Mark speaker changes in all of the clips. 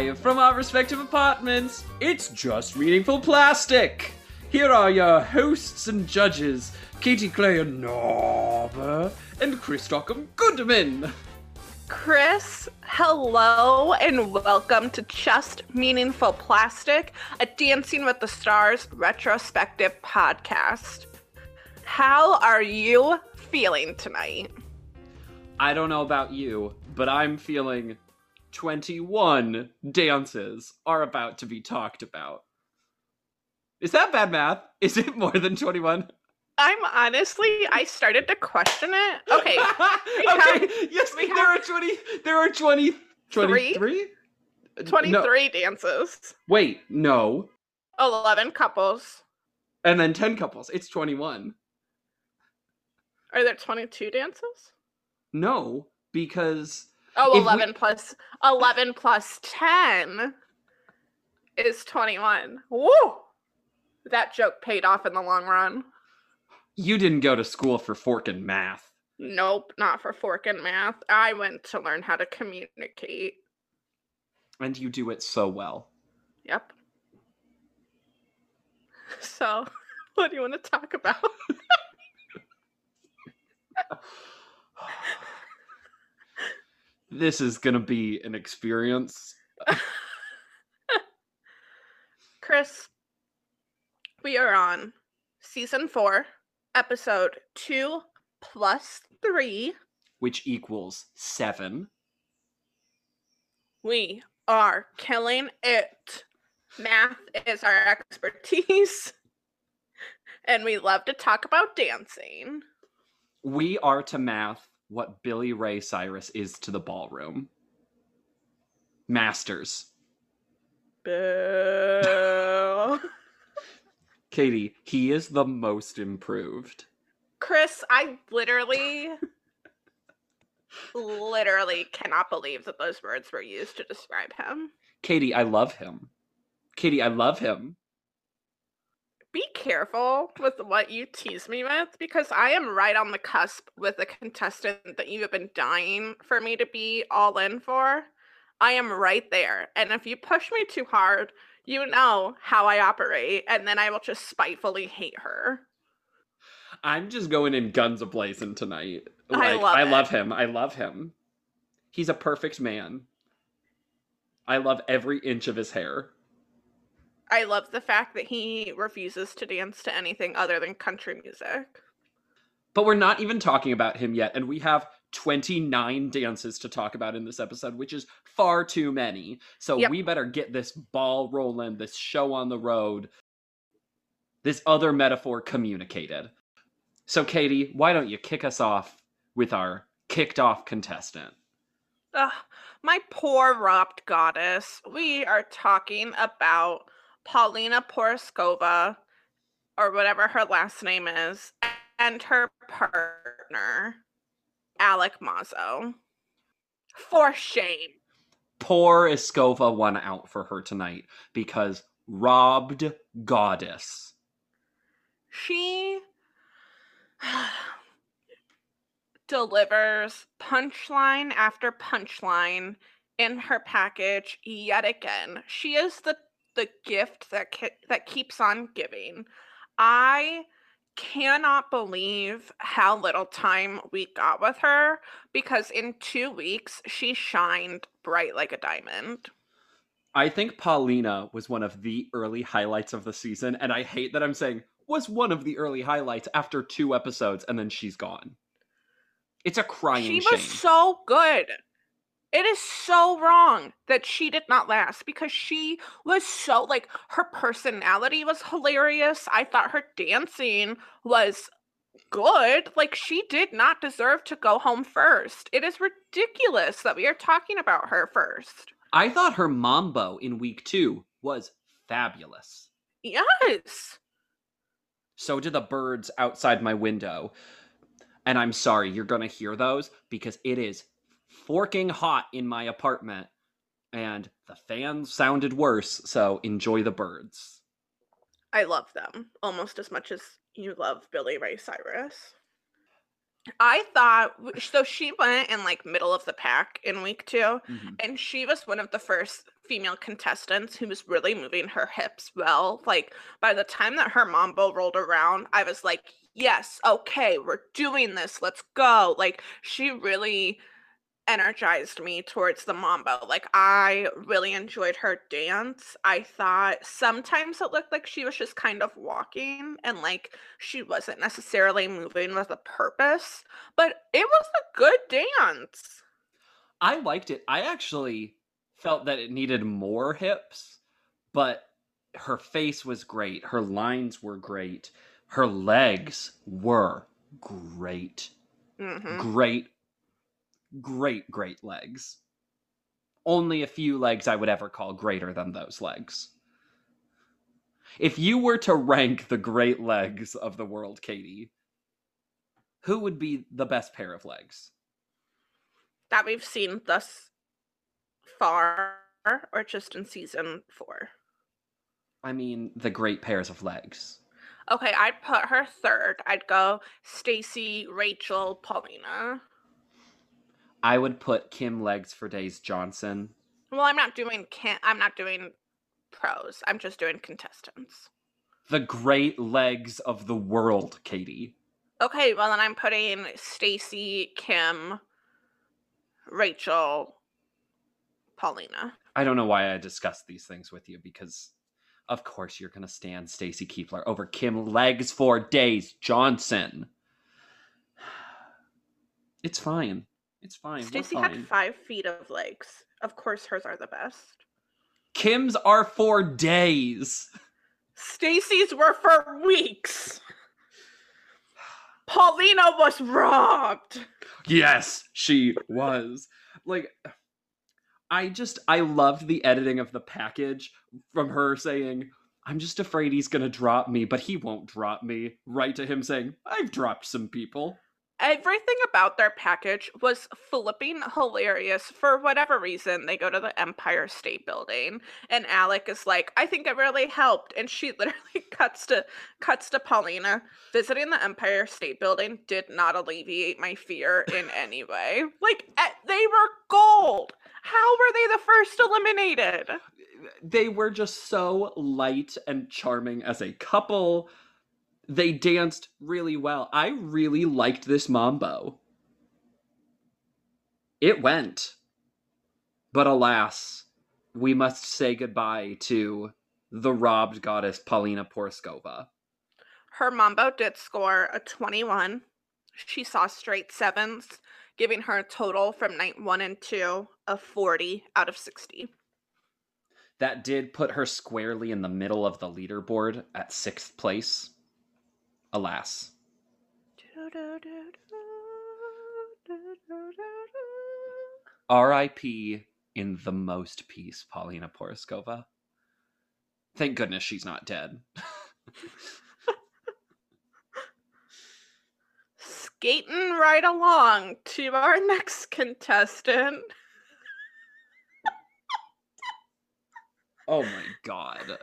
Speaker 1: From our respective apartments, it's just Meaningful Plastic. Here are your hosts and judges, Katie Clay Narber and Chris Stockham Goodman.
Speaker 2: Chris, hello and welcome to Just Meaningful Plastic, a Dancing with the Stars retrospective podcast. How are you feeling tonight?
Speaker 1: I don't know about you, but I'm feeling 21 dances are about to be talked about. Is that bad math? Is it more than 21?
Speaker 2: I'm honestly, I started to question it. Okay.
Speaker 1: okay, yes,
Speaker 2: we
Speaker 1: there are 20 there are 20 23?
Speaker 2: 23
Speaker 1: No,
Speaker 2: dances,
Speaker 1: wait, no.
Speaker 2: 11 couples.
Speaker 1: And then 10 couples. It's 21.
Speaker 2: Are there 22 dances?
Speaker 1: No, because
Speaker 2: Oh,
Speaker 1: If we-
Speaker 2: 11 plus 11 plus 10 is 21. Woo! That joke paid off in the long run.
Speaker 1: you didn't go to school for fork and math.
Speaker 2: Nope, not for fork and math. I went to learn how to communicate.
Speaker 1: And you do it so well.
Speaker 2: Yep. So, what do you want to talk about?
Speaker 1: This is gonna be an experience.
Speaker 2: Chris, we are on season four, episode two plus three.
Speaker 1: which equals seven.
Speaker 2: We are killing it. Math is our expertise. And we love to talk about dancing.
Speaker 1: We are to math what Billy Ray Cyrus is to the ballroom. Masters.
Speaker 2: Boo.
Speaker 1: Katie, he is the most improved.
Speaker 2: Chris, I literally, literally cannot believe that those words were used to describe him.
Speaker 1: Katie, I love him. Katie, I love him.
Speaker 2: Be careful with what you tease me with because I am right on the cusp with a contestant that you have been dying for me to be all in for. I am right there. And if you push me too hard, you know how I operate, and then I will just spitefully hate her.
Speaker 1: I'm just going in guns ablazing tonight.
Speaker 2: I love
Speaker 1: I love him. I love him. He's a perfect man. I love every inch of his hair.
Speaker 2: I love the fact that he refuses to dance to anything other than country music.
Speaker 1: But we're not even talking about him yet, and we have 29 dances to talk about in this episode, which is far too many. So
Speaker 2: Yep.
Speaker 1: we better get this ball rolling, this show on the road, this other metaphor communicated. So, Katie, why don't you kick us off with our kicked off contestant?
Speaker 2: Ugh, my poor robbed goddess. We are talking about Paulina Porizkova, or whatever her last name is, and her partner, Alec Mazo. For shame.
Speaker 1: Poor Escova won out for her tonight because robbed goddess.
Speaker 2: She delivers punchline after punchline in her package yet again. She is the the gift that that keeps on giving. I cannot believe how little time we got with her because in 2 weeks she shined bright like a diamond.
Speaker 1: I think Paulina was one of the early highlights of the season, and I hate that I'm saying was one of the early highlights after two episodes, and then she's gone. It's a crying
Speaker 2: She
Speaker 1: shame.
Speaker 2: was so good. It is so wrong that she did not last because she was so like her personality was hilarious. I thought her dancing was good. Like she did not deserve to go home first. It is ridiculous that we are talking about her first.
Speaker 1: I thought her mambo in week two was fabulous.
Speaker 2: Yes.
Speaker 1: So do the birds outside my window. And I'm sorry, you're going to hear those because it is forking hot in my apartment and the fans sounded worse. So enjoy the birds.
Speaker 2: I love them almost as much as you love Billy Ray Cyrus. I thought so she went in like middle of the pack in week 2
Speaker 1: Mhm.
Speaker 2: and she was one of the first female contestants who was really moving her hips well. Like by the time that her mambo rolled around, I was like, "Yes, okay, we're doing this. Let's go." Like she really energized me towards the mambo. Like I really enjoyed her dance. I thought sometimes it looked like she was just kind of walking and like she wasn't necessarily moving with a purpose, but it was a good dance.
Speaker 1: I liked it. I actually felt that it needed more hips, but her face was great. Her lines were great. Her legs were great.
Speaker 2: hmm
Speaker 1: Great, great, great legs. Only a few legs I would ever call greater than those legs. If you were to rank the great legs of the world, Katie, who would be the best pair of legs?
Speaker 2: That we've seen thus far or just in season 4.
Speaker 1: I mean, the great pairs of legs.
Speaker 2: Okay, I'd put her third. I'd go Stacy, Rachel, Paulina.
Speaker 1: I would put Kim Legs for Days Johnson.
Speaker 2: Well, I'm not doing can I'm not doing pros. I'm just doing contestants.
Speaker 1: The great legs of the world, Katie.
Speaker 2: Okay, well then I'm putting Stacy, Kim, Rachel, Paulina.
Speaker 1: I don't know why I discussed these things with you because, of course, you're going to stand Stacy Keibler over Kim Legs for Days Johnson. It's fine. It's fine.
Speaker 2: Stacy had five feet of legs. Of course, hers are the best.
Speaker 1: Kim's are for days.
Speaker 2: Stacy's were for weeks. Paulina was robbed.
Speaker 1: Yes, she was. Like I just I loved the editing of the package from her saying, "I'm just afraid he's going to drop me, but he won't drop me." Right to him saying, "I've dropped some people."
Speaker 2: Everything about their package was flipping hilarious. For whatever reason, they go to the Empire State Building, and Alec is like, "I think it really helped," and she literally cuts to cuts to Paulina. Visiting the Empire State Building did not alleviate my fear in any way. Like eh, they were gold. How were they the first eliminated?
Speaker 1: They were just so light and charming as a couple. They danced really well. I really liked this mambo. It went. But alas, we must say goodbye to the robbed goddess Paulina Porizkova.
Speaker 2: Her mambo did score a 21. She saw straight sevens, giving her a total from night one and two of 40 out of 60.
Speaker 1: That did put her squarely in the middle of the leaderboard at sixth place. Alas. R.I.P. in the most peace, Paulina Porizkova. Thank goodness she's not dead.
Speaker 2: Skating right along to our next contestant.
Speaker 1: oh my god.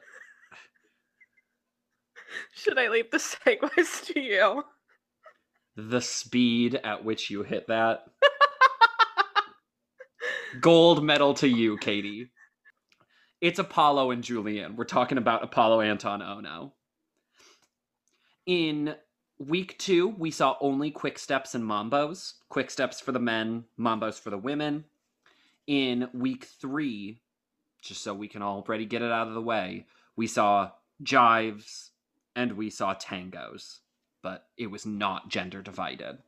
Speaker 2: Should I leave the segues to you?
Speaker 1: The speed at which you hit that. Gold medal to you, Katie. It's Apollo and Julianne. We're talking about Apollo Anton Ohno. In week two, we saw only quick steps and mambos. Quick steps for the men, mambos for the women. In week three, just so we can already get it out of the way, we saw jives and we saw tangos, but it was not gender divided.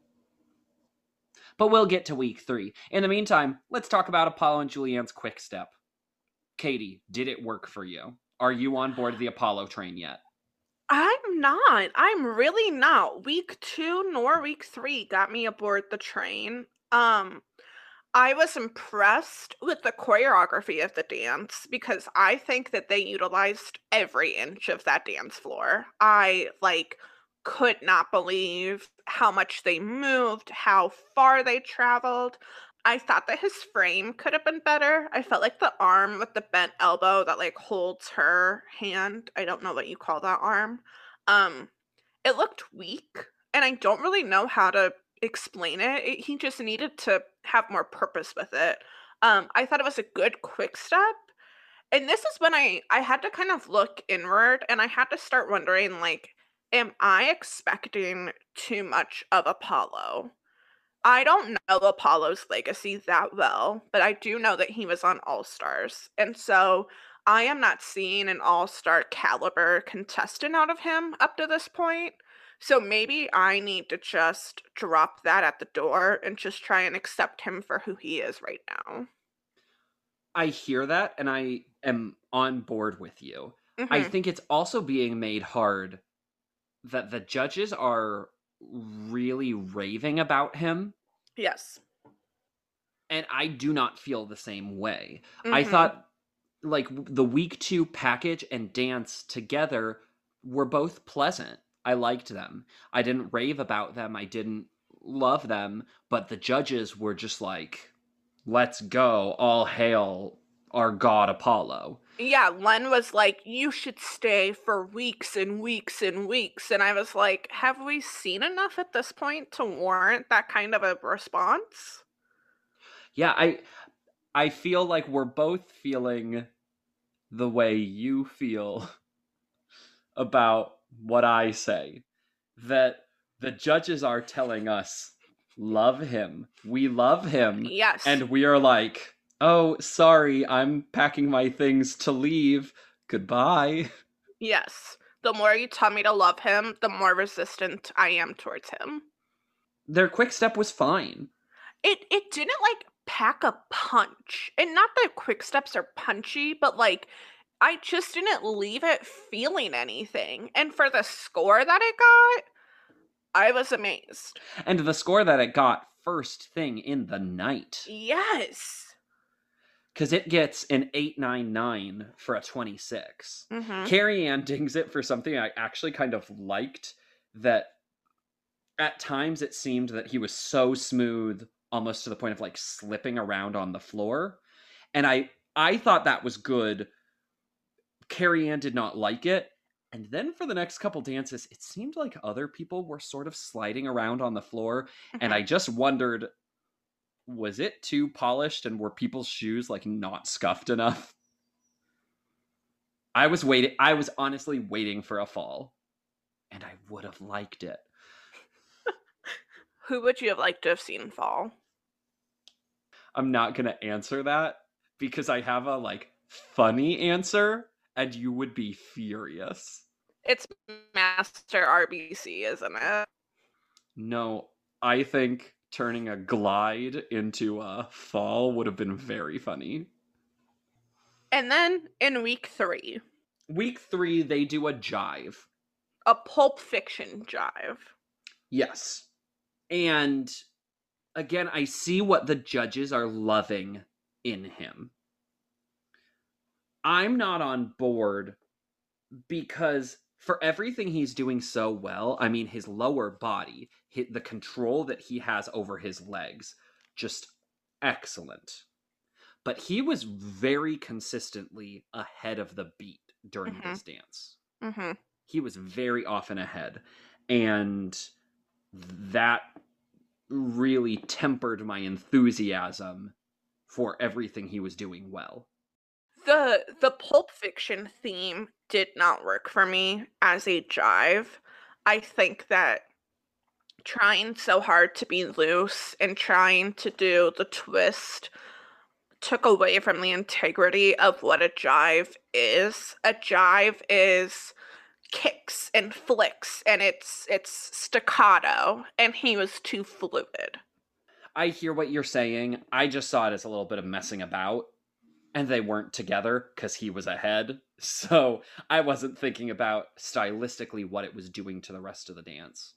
Speaker 1: But we'll get to week three. In the meantime, let's talk about Apollo and Julianne's quick step. Katie, did it work for you? Are you on board the Apollo train yet?
Speaker 2: I'm not. I'm really not. Week two nor week three got me aboard the train. Um, I was impressed with the choreography of the dance because I think that they utilized every inch of that dance floor. I like could not believe how much they moved, how far they traveled. I thought that his frame could have been better. I felt like the arm with the bent elbow that like holds her hand, I don't know what you call that arm. Um it looked weak and I don't really know how to explain it. it. He just needed to have more purpose with it. Um, I thought it was a good quick step. And this is when I I had to kind of look inward and I had to start wondering like am I expecting too much of Apollo? I don't know Apollo's legacy that well, but I do know that he was on All Stars. And so I am not seeing an all star caliber contestant out of him up to this point. So maybe I need to just drop that at the door and just try and accept him for who he is right now.
Speaker 1: I hear that and I am on board with you. Mm-hmm. I think it's also being made hard that the judges are really raving about him.
Speaker 2: Yes.
Speaker 1: And I do not feel the same way. Mm-hmm. I thought like the week 2 package and dance together were both pleasant. I liked them. I didn't rave about them. I didn't love them, but the judges were just like let's go. All hail our god Apollo.
Speaker 2: Yeah, Len was like, You should stay for weeks and weeks and weeks. And I was like, Have we seen enough at this point to warrant that kind of a response?
Speaker 1: Yeah, I I feel like we're both feeling the way you feel about what I say. That the judges are telling us, love him. We love him.
Speaker 2: Yes.
Speaker 1: And we are like, oh, sorry, I'm packing my things to leave. Goodbye.
Speaker 2: Yes. The more you tell me to love him, the more resistant I am towards him.
Speaker 1: Their quick step was fine.
Speaker 2: It it didn't like pack a punch. And not that quick steps are punchy, but like I just didn't leave it feeling anything. And for the score that it got, I was amazed.
Speaker 1: And the score that it got first thing in the night.
Speaker 2: Yes
Speaker 1: because it gets an 899 for a 26. Mm-hmm. Carrie Ann dings it for something I actually kind of liked that at times it seemed that he was so smooth almost to the point of like slipping around on the floor and i i thought that was good carrie ann did not like it and then for the next couple dances it seemed like other people were sort of sliding around on the floor and i just wondered was it too polished and were people's shoes like not scuffed enough? I was waiting I was honestly waiting for a fall and I would have liked it.
Speaker 2: Who would you have liked to have seen fall?
Speaker 1: I'm not going to answer that because I have a like funny answer and you would be furious.
Speaker 2: It's Master RBC, isn't it?
Speaker 1: No, I think turning a glide into a fall would have been very funny.
Speaker 2: And then in week three,
Speaker 1: week three, they do a jive.
Speaker 2: A pulp fiction jive.
Speaker 1: Yes. And again, I see what the judges are loving in him. I'm not on board because for everything he's doing so well, I mean, his lower body, his, the control that he has over his legs, just excellent. But he was very consistently ahead of the beat during mm-hmm. this dance. Mm-hmm. He was very often ahead. And that really tempered my enthusiasm for everything he was doing well
Speaker 2: the the pulp fiction theme did not work for me as a jive. I think that trying so hard to be loose and trying to do the twist took away from the integrity of what a jive is. A jive is kicks and flicks and it's it's staccato and he was too fluid.
Speaker 1: I hear what you're saying. I just saw it as a little bit of messing about and they weren't together because he was ahead. So I wasn't thinking about stylistically what it was doing to the rest of the dance.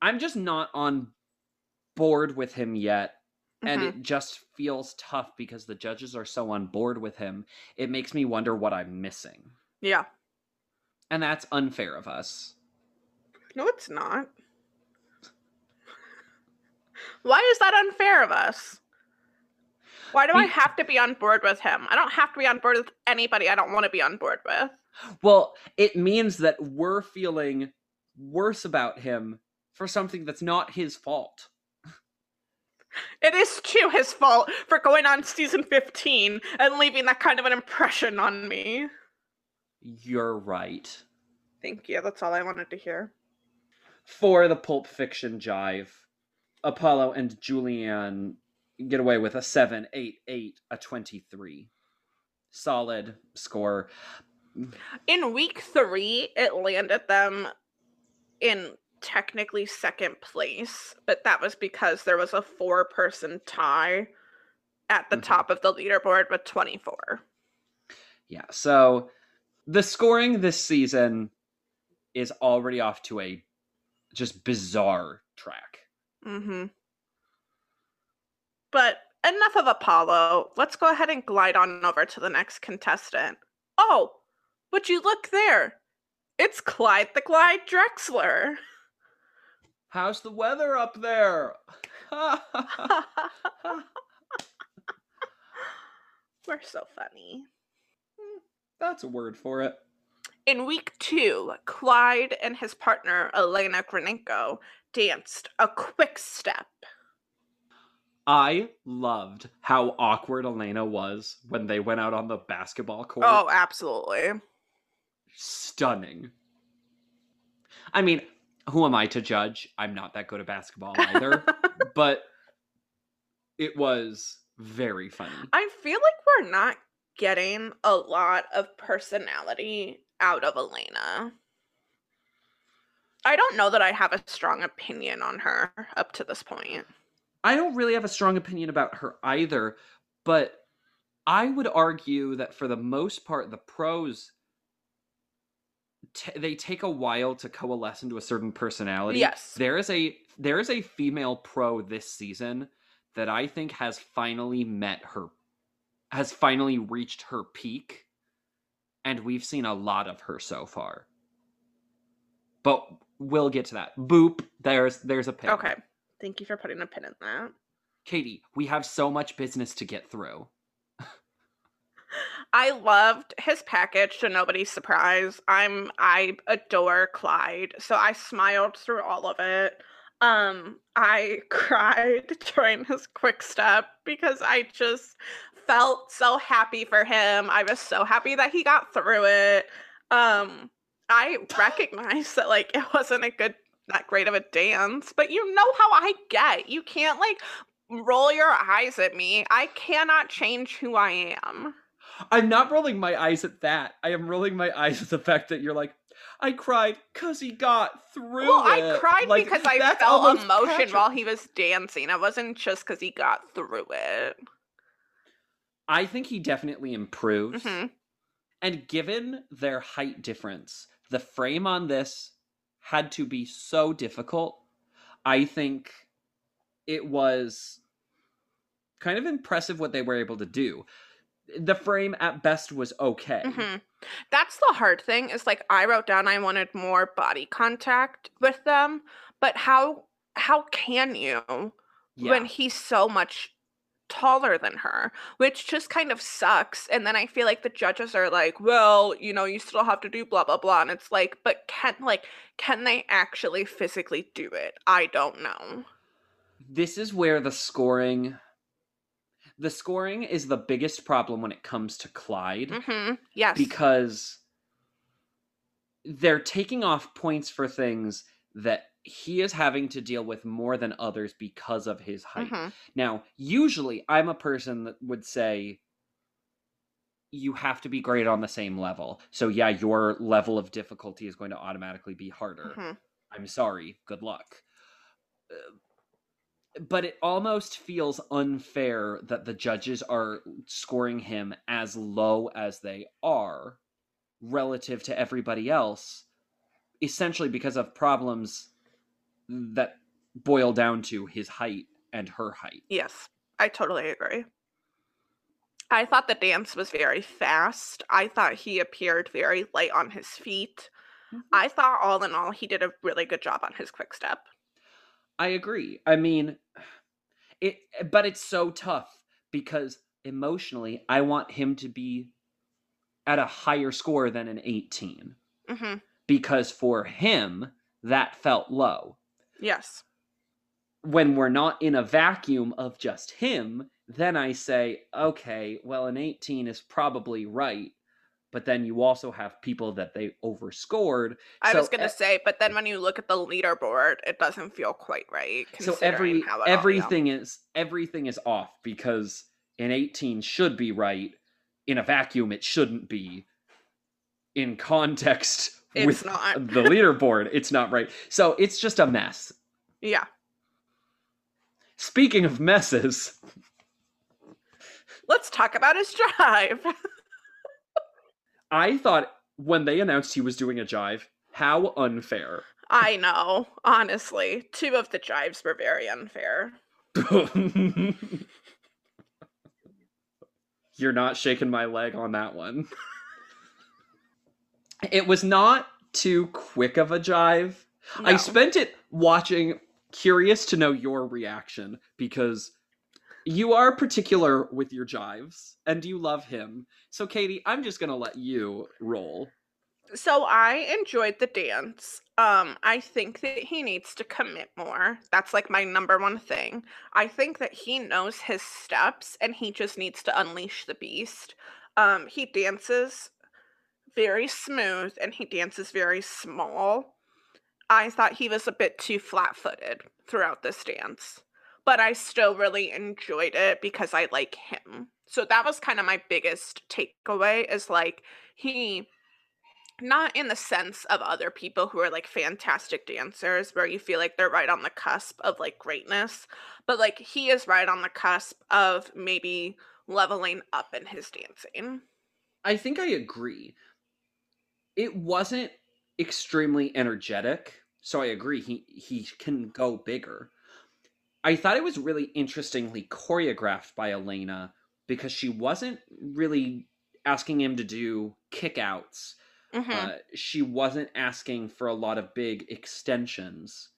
Speaker 1: I'm just not on board with him yet. Mm-hmm. And it just feels tough because the judges are so on board with him. It makes me wonder what I'm missing.
Speaker 2: Yeah.
Speaker 1: And that's unfair of us.
Speaker 2: No, it's not. Why is that unfair of us? Why do I have to be on board with him? I don't have to be on board with anybody I don't want to be on board with.
Speaker 1: Well, it means that we're feeling worse about him for something that's not his fault.
Speaker 2: It is too his fault for going on season 15 and leaving that kind of an impression on me.
Speaker 1: You're right.
Speaker 2: Thank you. That's all I wanted to hear.
Speaker 1: For the Pulp Fiction jive, Apollo and Julianne get away with a 7, 8, 8, a 23. Solid score.
Speaker 2: In week three, it landed them in technically second place, but that was because there was a four person tie at the
Speaker 1: Mhm.
Speaker 2: top of the leaderboard with 24.
Speaker 1: Yeah, so the scoring this season is already off to a just bizarre track.
Speaker 2: Mm-hmm. But enough of Apollo. Let's go ahead and glide on over to the next contestant. Oh, would you look there? It's Clyde the Glide Drexler.
Speaker 1: How's the weather up there?
Speaker 2: We're so funny.
Speaker 1: Hmm, that's a word for it.
Speaker 2: In week two, Clyde and his partner, Elena Grinenko, danced a quick step.
Speaker 1: I loved how awkward Elena was when they went out on the basketball court.
Speaker 2: Oh, absolutely.
Speaker 1: Stunning. I mean, who am I to judge? I'm not that good at basketball either, but it was very funny.
Speaker 2: I feel like we're not getting a lot of personality out of Elena. I don't know that I have a strong opinion on her up to this point.
Speaker 1: I don't really have a strong opinion about her either, but I would argue that for the most part, the pros t- they take a while to coalesce into a certain personality.
Speaker 2: Yes.
Speaker 1: there is a there is a female pro this season that I think has finally met her, has finally reached her peak, and we've seen a lot of her so far. But we'll get to that. Boop. There's there's a pin.
Speaker 2: Okay. Thank you for putting a pin in that.
Speaker 1: Katie, we have so much business to get through.
Speaker 2: I loved his package to nobody's surprise. I'm I adore Clyde, so I smiled through all of it. Um, I cried during his quick step because I just felt so happy for him. I was so happy that he got through it. Um, I recognized that like it wasn't a good that great of a dance, but you know how I get. You can't like roll your eyes at me. I cannot change who I am.
Speaker 1: I'm not rolling my eyes at that. I am rolling my eyes at the fact that you're like, I cried because he got through
Speaker 2: Well, I cried
Speaker 1: Like,
Speaker 2: because I felt emotion
Speaker 1: Patrick-
Speaker 2: while he was dancing. It wasn't just because he got through it.
Speaker 1: I think he definitely improves.
Speaker 2: Mhm.
Speaker 1: And given their height difference, the frame on this had to be so difficult. I think it was kind of impressive what they were able to do. The frame at best was okay.
Speaker 2: Mhm. That's the hard thing. Is like I wrote down I wanted more body contact with them, but how how can you
Speaker 1: Yeah.
Speaker 2: when he's so much taller than her, which just kind of sucks. And then I feel like the judges are like, well, you know, you still have to do blah blah blah, and it's like, but can like can they actually physically do it? I don't know.
Speaker 1: this is where the scoring the scoring is the biggest problem when it comes to Clyde
Speaker 2: hmm Yes.
Speaker 1: because they're taking off points for things that he is having to deal with more than others because of his height.
Speaker 2: Mhm.
Speaker 1: Now, usually I'm a person that would say you have to be great on the same level. So yeah, your level of difficulty is going to automatically be harder.
Speaker 2: Mhm.
Speaker 1: I'm sorry. Good luck. Uh, But it almost feels unfair that the judges are scoring him as low as they are relative to everybody else, essentially because of problems that boil down to his height and her height.
Speaker 2: Yes, I totally agree. I thought the dance was very fast. I thought he appeared very light on his feet. I thought all in all he did a really good job on his quick step.
Speaker 1: I agree. I mean, it, but it's so tough because emotionally, I want him to be at a higher score than an 18
Speaker 2: hmm
Speaker 1: because for him, that felt low.
Speaker 2: Yes.
Speaker 1: When we're not in a vacuum of just him, then I say, okay, well, an 18 is probably right. But then you also have people that they overscored.
Speaker 2: I
Speaker 1: So
Speaker 2: was gonna
Speaker 1: e-
Speaker 2: say, but then when you look at the leaderboard, it doesn't feel quite right.
Speaker 1: so every
Speaker 2: how it all- yeah.
Speaker 1: everything is everything is off because an 18 should be right in a vacuum it shouldn't be in context
Speaker 2: It's
Speaker 1: with
Speaker 2: not.
Speaker 1: the leaderboard it's not right so it's just a mess
Speaker 2: Yeah.
Speaker 1: speaking of messes
Speaker 2: Let's talk about his drive.
Speaker 1: i thought when they announced he was doing a jive how unfair
Speaker 2: I know, honestly. Two of the jives were very unfair.
Speaker 1: You're not shaking my leg on that one. it was not too quick of a jive. I spent it watching, curious to know your reaction because you are particular with your jives and you love him. So, Katie, I'm just going to let you roll.
Speaker 2: So I enjoyed the dance. Um, I think that he needs to commit more. That's like my number one thing. I think that he knows his steps and he just needs to unleash the beast. Um, he dances very smooth and he dances very small. I thought he was a bit too flat footed throughout this dance, but I still really enjoyed it because I like him. So that was kind of my biggest takeaway is like he not in the sense of other people who are like fantastic dancers where you feel like they're right on the cusp of like greatness but like he is right on the cusp of maybe leveling up in his dancing
Speaker 1: I think I agree. It wasn't extremely energetic, so I agree he he can go bigger. I thought it was really interestingly choreographed by Elena because she wasn't really asking him to do kickouts.
Speaker 2: Mhm.
Speaker 1: Uh, she wasn't asking for a lot of big extensions.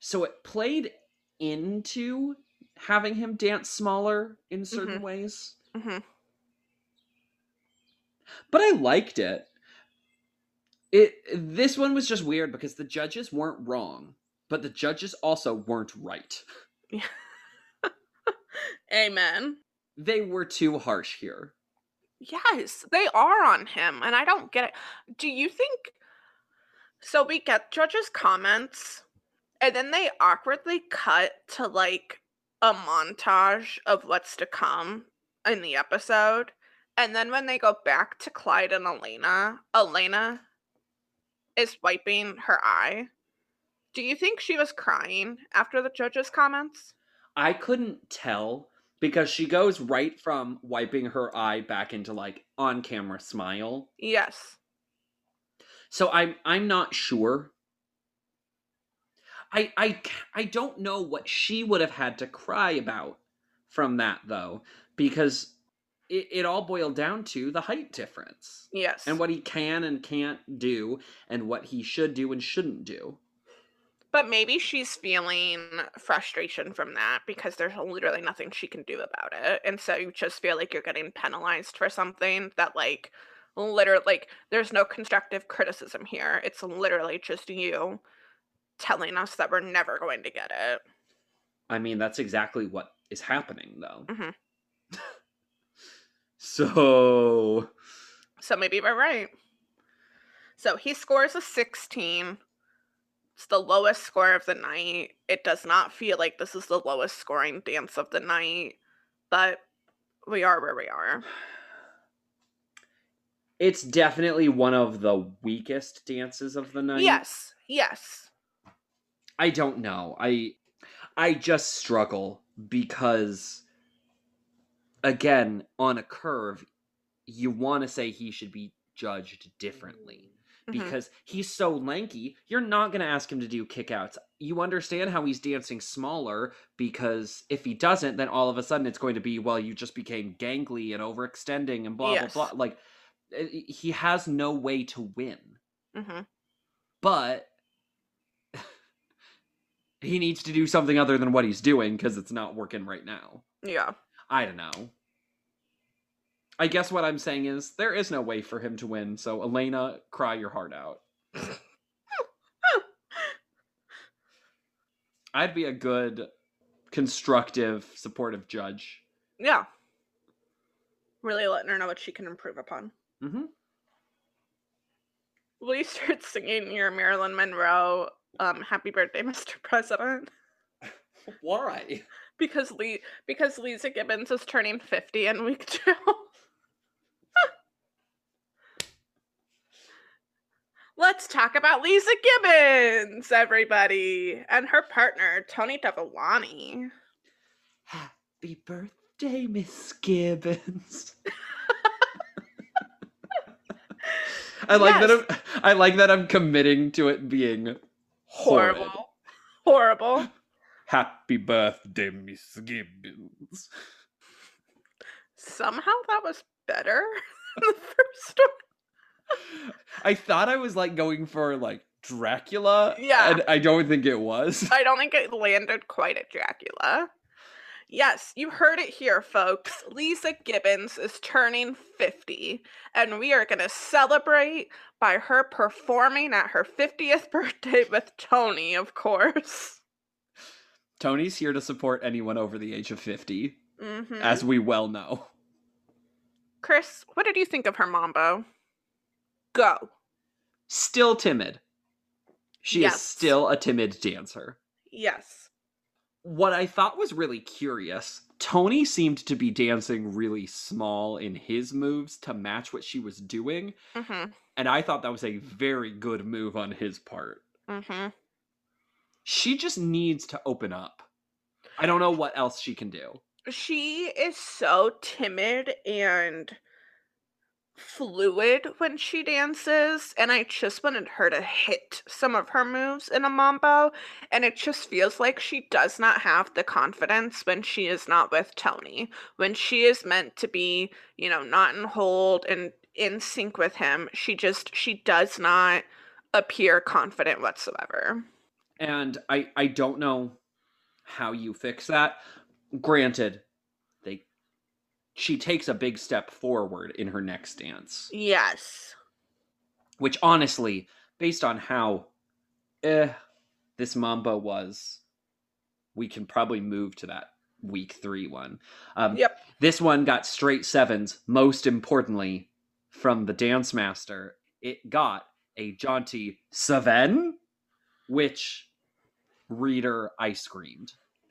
Speaker 1: So it played into having him dance smaller in certain ways.
Speaker 2: Mhm.
Speaker 1: but I liked it. It this one was just weird because the judges weren't wrong, but the judges also weren't right.
Speaker 2: amen
Speaker 1: They were too harsh here.
Speaker 2: yes they are on him and i don't get it do you think so we get judges comments and then they awkwardly cut to like a montage of what's to come in the episode and then when they go back to clyde and elena elena is wiping her eye do you think she was crying after the judges comments
Speaker 1: I couldn't tell because she goes right from wiping her eye back into like on camera smile.
Speaker 2: yes
Speaker 1: So I'm I'm not sure. I I I don't know what she would have had to cry about from that though because it, it all boiled down to the height difference.
Speaker 2: yes
Speaker 1: and what he can and can't do and what he should do and shouldn't do.
Speaker 2: But maybe she's feeling frustration from that because there's literally nothing she can do about it. And so you just feel like you're getting penalized for something that, like, literally, like, there's no constructive criticism here. It's literally just you telling us that we're never going to get it.
Speaker 1: I mean, that's exactly what is happening though.
Speaker 2: Mhm.
Speaker 1: so,
Speaker 2: So maybe we're right. So he scores a 16. It's the lowest score of the night. It does not feel like this is the lowest scoring dance of the night, but we are where we are.
Speaker 1: it's definitely one of the weakest dances of the night.
Speaker 2: Yes, yes.
Speaker 1: I don't know. I I just struggle because again, on a curve, you want to say he should be judged differently.
Speaker 2: Mhm.
Speaker 1: because he's so lanky, you're not going to ask him to do kickouts. You understand how he's dancing smaller because if he doesn't, then all of a sudden it's going to be, well, you just became gangly and overextending and blah,
Speaker 2: Yes.
Speaker 1: blah, blah. Like, eh, he has no way to win.
Speaker 2: hmm
Speaker 1: But he needs to do something other than what he's doing because it's not working right now.
Speaker 2: Yeah.
Speaker 1: I don't know. I guess what I'm saying is there is no way for him to win, so Elena, cry your heart out. I'd be a good, constructive, supportive judge.
Speaker 2: Yeah. Really letting her know what she can improve upon.
Speaker 1: Mm-hmm.
Speaker 2: Will you start singing your Marilyn Monroe um happy birthday, Mr. President?
Speaker 1: Why?
Speaker 2: Because Lee because Leeza Gibbons is turning 50 in week two. Let's talk about Leeza Gibbons, everybody, and her partner, Tony Dovolani.
Speaker 1: Happy birthday, Miss Gibbons. I like that. I'm, I like that. I'm committing to it being.
Speaker 2: Horrible. Horrible.
Speaker 1: Happy birthday, Miss Gibbons.
Speaker 2: Somehow that was better than the first one.
Speaker 1: I thought I was like going for like Dracula.
Speaker 2: Yeah.
Speaker 1: And I don't think it was.
Speaker 2: I don't think it landed quite at Dracula. Yes, you heard it here, folks. Leeza Gibbons is turning 50, and we are going to celebrate by her performing at her 50th birthday with Tony, of course.
Speaker 1: Tony's here to support anyone over the age of 50,
Speaker 2: hmm
Speaker 1: as we well know.
Speaker 2: Chris, what did you think of her mambo? Go.
Speaker 1: Still timid. She
Speaker 2: Yes.
Speaker 1: is still a timid dancer.
Speaker 2: Yes.
Speaker 1: What I thought was really curious, Tony seemed to be dancing really small in his moves to match what she was doing,
Speaker 2: hmm
Speaker 1: and I thought that was a very good move on his part.
Speaker 2: hmm
Speaker 1: She just needs to open up. I don't know what else she can do.
Speaker 2: She is so timid and fluid when she dances and i just wanted her to hit some of her moves in a mambo and it just feels like she does not have the confidence when she is not with tony when she is meant to be you know not in hold and in sync with him she just she does not appear confident whatsoever
Speaker 1: And I I don't know how you fix that. Granted, they she takes a big step forward in her next dance.
Speaker 2: yes
Speaker 1: which honestly, based on how eh this mambo was, we can probably move to that week three one. Um,
Speaker 2: yep
Speaker 1: This one got straight sevens. Most importantly, from the dance master, it got a jaunty seven, which reader I screamed.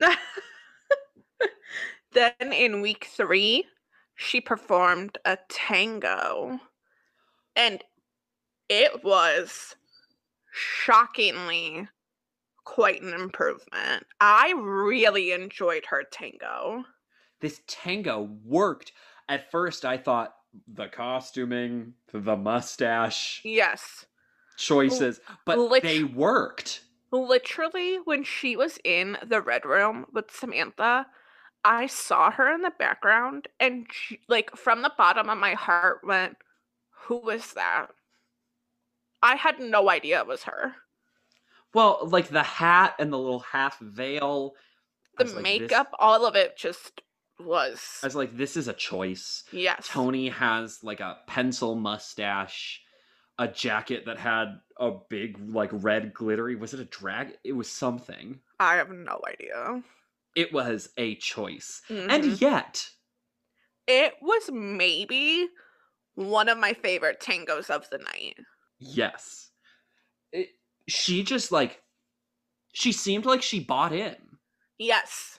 Speaker 2: then in week three, she performed a tango. And it was shockingly quite an improvement. I really enjoyed her tango.
Speaker 1: This tango worked. At first, I thought the costuming, the mustache
Speaker 2: Yes.
Speaker 1: Choices, but
Speaker 2: lit-
Speaker 1: they worked.
Speaker 2: Literally, when she was in the red room with Samantha, I saw her in the background, and she, like from the bottom of my heart went, "Who was that?" I had no idea it was her.
Speaker 1: Well, like the hat and the little half veil.
Speaker 2: The
Speaker 1: like, this-
Speaker 2: makeup, all of it just was.
Speaker 1: I was like, this is a choice.
Speaker 2: yes.
Speaker 1: Tony has like a pencil mustache, a jacket that had a big like red glittery. Was it a drag? It was something.
Speaker 2: I have no idea.
Speaker 1: It was a choice.
Speaker 2: Mhm.
Speaker 1: And yet,
Speaker 2: it was maybe one of my favorite tangos of the night.
Speaker 1: yes. It, she just like she seemed like she bought in.
Speaker 2: Yes.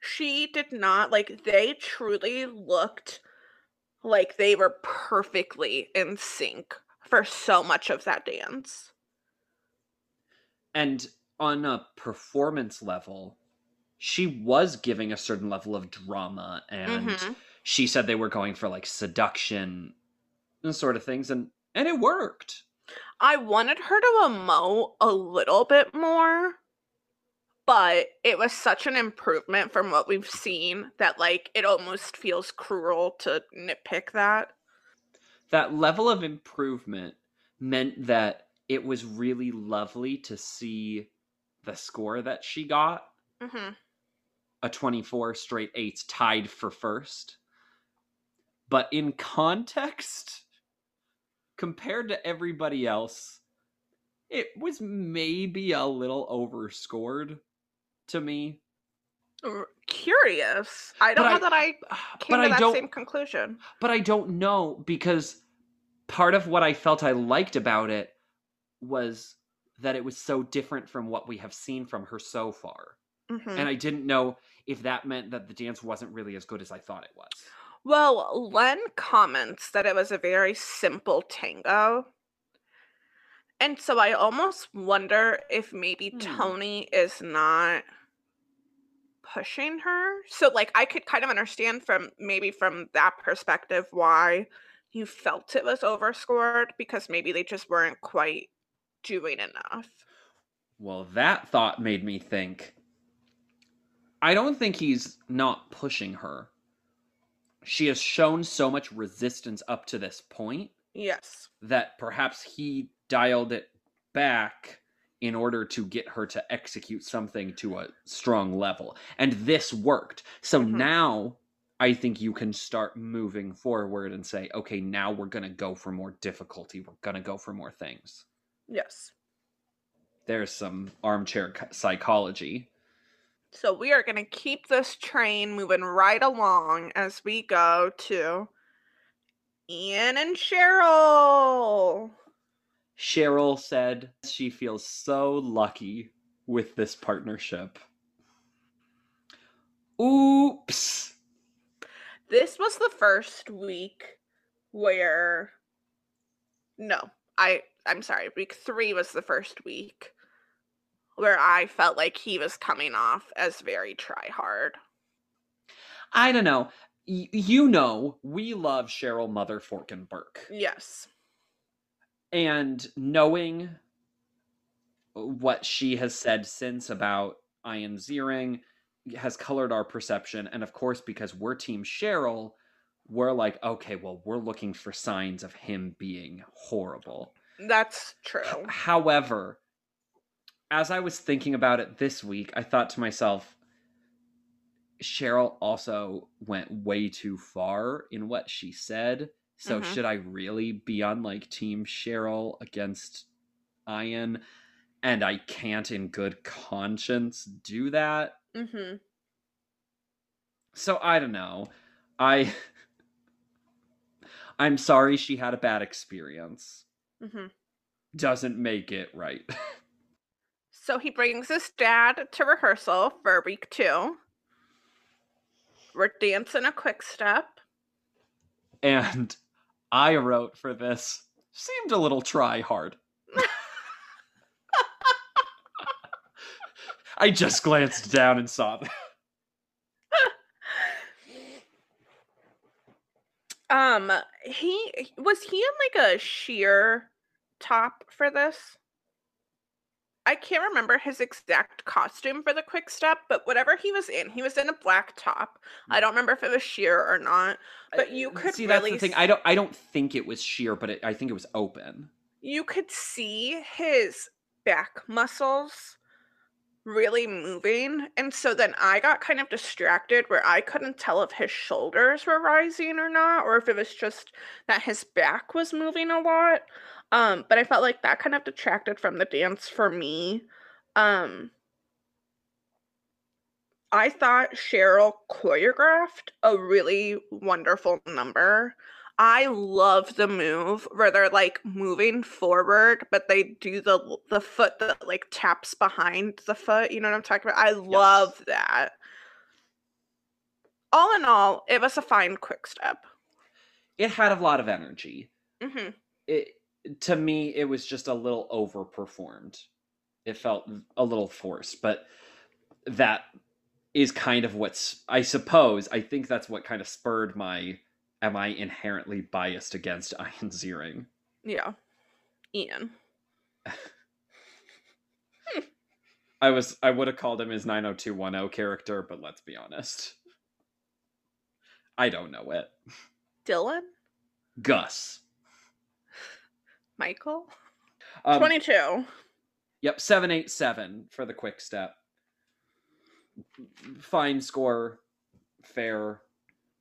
Speaker 2: She did not like they truly looked like they were perfectly in sync for so much of that dance.
Speaker 1: And on a performance level, she was giving a certain level of drama and
Speaker 2: Mhm.
Speaker 1: she said they were going for like seduction and sort of things and and it worked
Speaker 2: I wanted her to emote a little bit more, but it was such an improvement from what we've seen that like it almost feels cruel to nitpick that.
Speaker 1: that level of improvement meant that it was really lovely to see the score that she got
Speaker 2: Mhm.
Speaker 1: a 24 straight eights tied for first but in context compared to everybody else it was maybe a little overscored to me.
Speaker 2: Curious. I don't
Speaker 1: But
Speaker 2: know
Speaker 1: I-
Speaker 2: that I came
Speaker 1: but
Speaker 2: to
Speaker 1: I
Speaker 2: that
Speaker 1: don't
Speaker 2: same conclusion.
Speaker 1: but I don't know because part of what I felt I liked about it was that it was so different from what we have seen from her so far.
Speaker 2: Mhm.
Speaker 1: And I didn't know if that meant that the dance wasn't really as good as I thought it was.
Speaker 2: Well, Len comments that it was a very simple tango. And so I almost wonder if maybe
Speaker 1: Hmm.
Speaker 2: Tony is not pushing her. So like I could kind of understand from maybe from that perspective why you felt it was overscored because maybe they just weren't quite doing enough.
Speaker 1: Well, that thought made me think I don't think he's not pushing her. She has shown so much resistance up to this point
Speaker 2: Yes.
Speaker 1: that perhaps he dialed it back in order to get her to execute something to a strong level. And this worked. So
Speaker 2: Mhm.
Speaker 1: now I think you can start moving forward and say, okay, now we're going to go for more difficulty. We're going to go for more things.
Speaker 2: Yes.
Speaker 1: There's some armchair psychology.
Speaker 2: So we are going to keep this train moving right along as we go to Ian and Cheryl.
Speaker 1: Cheryl said she feels so lucky with this partnership. Oops.
Speaker 2: This was the first week where no, I I'm sorry, week 3 was the first week where I felt like he was coming off as very try hard.
Speaker 1: I don't know. Y- you know, we love Cheryl Mother Fork and Burke.
Speaker 2: Yes.
Speaker 1: And knowing what she has said since about Ian Ziering has colored our perception. And of course, because we're Team Cheryl, we're like, okay, well, we're looking for signs of him being horrible.
Speaker 2: That's true.
Speaker 1: However, as I was thinking about it this week, I thought to myself, Cheryl also went way too far in what she said. So
Speaker 2: Mhm.
Speaker 1: should I really be on like Team Cheryl against Ian? And I can't in good conscience do that.
Speaker 2: Mhm.
Speaker 1: So I don't know. I I'm sorry she had a bad experience.
Speaker 2: Mhm.
Speaker 1: Doesn't make it right.
Speaker 2: So he brings his dad to rehearsal for week 2. We're dancing a quick step.
Speaker 1: and I wrote for this seemed a little try hard. I just glanced down and saw that.
Speaker 2: Um, he was he in like a sheer top for this? I can't remember his exact costume for the quick step, but whatever he was in, he was in a black top. I mm. don't remember if it was sheer or not. But you uh, could
Speaker 1: see that's the thing. I don't. I don't think it was sheer, but it, I think it was open.
Speaker 2: You could see his back muscles really moving. And so then I got kind of distracted where I couldn't tell if his shoulders were rising or not, or if it was just that his back was moving a lot. Um, but I felt like that kind of detracted from the dance for me. Um, I thought Cheryl choreographed a really wonderful number. I love the move where they're like moving forward, but they do the the foot that like taps behind the foot. You know what I'm talking about? I love that. All in all, it was a fine quick step.
Speaker 1: It had a lot of energy.
Speaker 2: hmm
Speaker 1: It to me, it was just a little overperformed. It felt a little forced, but that is kind of what's. I suppose. I think that's what kind of spurred my. Am I inherently biased against Ian Ziering?
Speaker 2: Yeah. Ian.
Speaker 1: I was I would have called him his 90210 character, but let's be honest. I don't know it.
Speaker 2: Dylan?
Speaker 1: Gus.
Speaker 2: Michael?
Speaker 1: Um,
Speaker 2: 22.
Speaker 1: Yep, 787 for the quick step. Fine score, fair.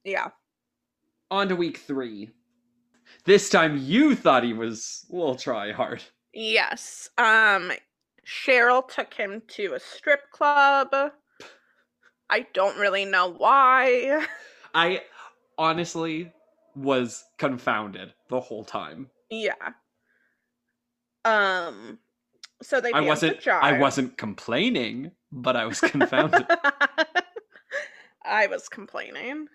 Speaker 2: Yeah.
Speaker 1: On to week 3. This time you thought he was a little try hard.
Speaker 2: Yes. Um Cheryl took him to a strip club. I don't really know why.
Speaker 1: I honestly was confounded the whole time.
Speaker 2: Yeah. Um so they
Speaker 1: I wasn't. I wasn't complaining, but I was confounded.
Speaker 2: I was complaining.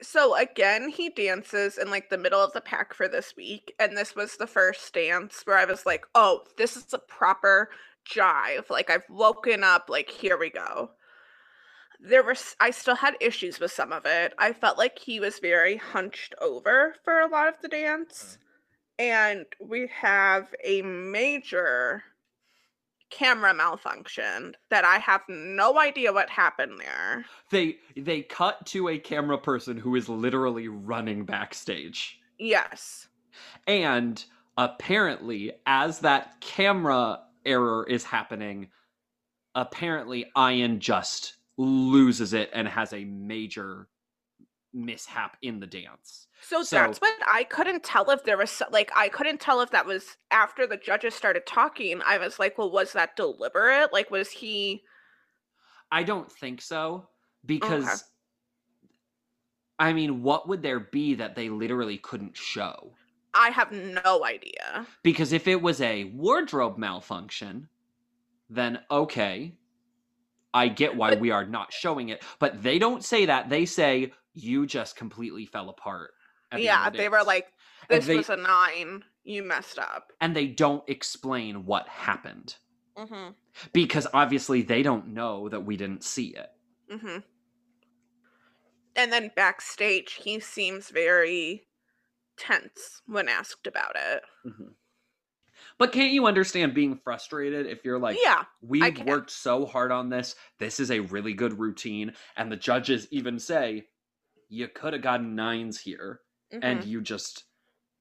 Speaker 2: So again, he dances in like the middle of the pack for this week, and this was the first dance where I was like, "Oh, this is a proper jive." Like I've woken up. Like here we go. There was I still had issues with some of it. I felt like he was very hunched over for a lot of the dance, and we have a major camera malfunction that I have no idea what happened there.
Speaker 1: they they cut to a camera person who is literally running backstage.
Speaker 2: Yes.
Speaker 1: And apparently, as that camera error is happening, apparently Ian just loses it and has a major mishap in the dance.
Speaker 2: So,
Speaker 1: So-
Speaker 2: that's what I couldn't tell if there was so- like I couldn't tell if that was after the judges started talking. I was like, well, was that deliberate? Like, was he?
Speaker 1: I don't think so because I mean, what would there be that they literally couldn't show?
Speaker 2: I have no idea.
Speaker 1: Because if it was a wardrobe malfunction, then okay, I get why we are not showing it. But they don't say that. They say you just completely fell apart.
Speaker 2: Yeah,
Speaker 1: the
Speaker 2: they were
Speaker 1: dance."
Speaker 2: like, this
Speaker 1: they-
Speaker 2: was a nine. You messed up.
Speaker 1: and they don't explain what happened
Speaker 2: Mm-hmm.
Speaker 1: because obviously they don't know that we didn't see it.
Speaker 2: Mm-hmm. And then backstage, he seems very tense when asked about it.
Speaker 1: But can't you understand being frustrated if you're like,
Speaker 2: yeah.
Speaker 1: We've worked so hard on this. This is a really good routine. And the judges even say, you could have gotten nines here, and
Speaker 2: mhm,
Speaker 1: you just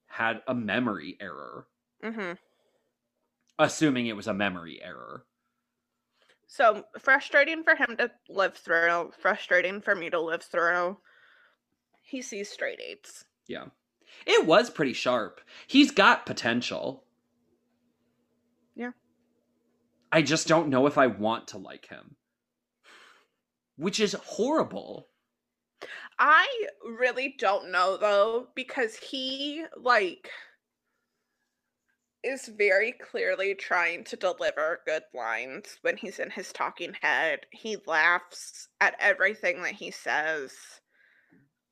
Speaker 1: had a memory error.
Speaker 2: mhm.
Speaker 1: Assuming it was a memory error.
Speaker 2: So frustrating for him to live through, frustrating for me to live through. He sees straight eights.
Speaker 1: Yeah. It was pretty sharp. He's got potential.
Speaker 2: Yeah.
Speaker 1: I just don't know if I want to like him. Which is horrible.
Speaker 2: I really don't know though, because he like is very clearly trying to deliver good lines when he's in his talking head. He laughs at everything that he says.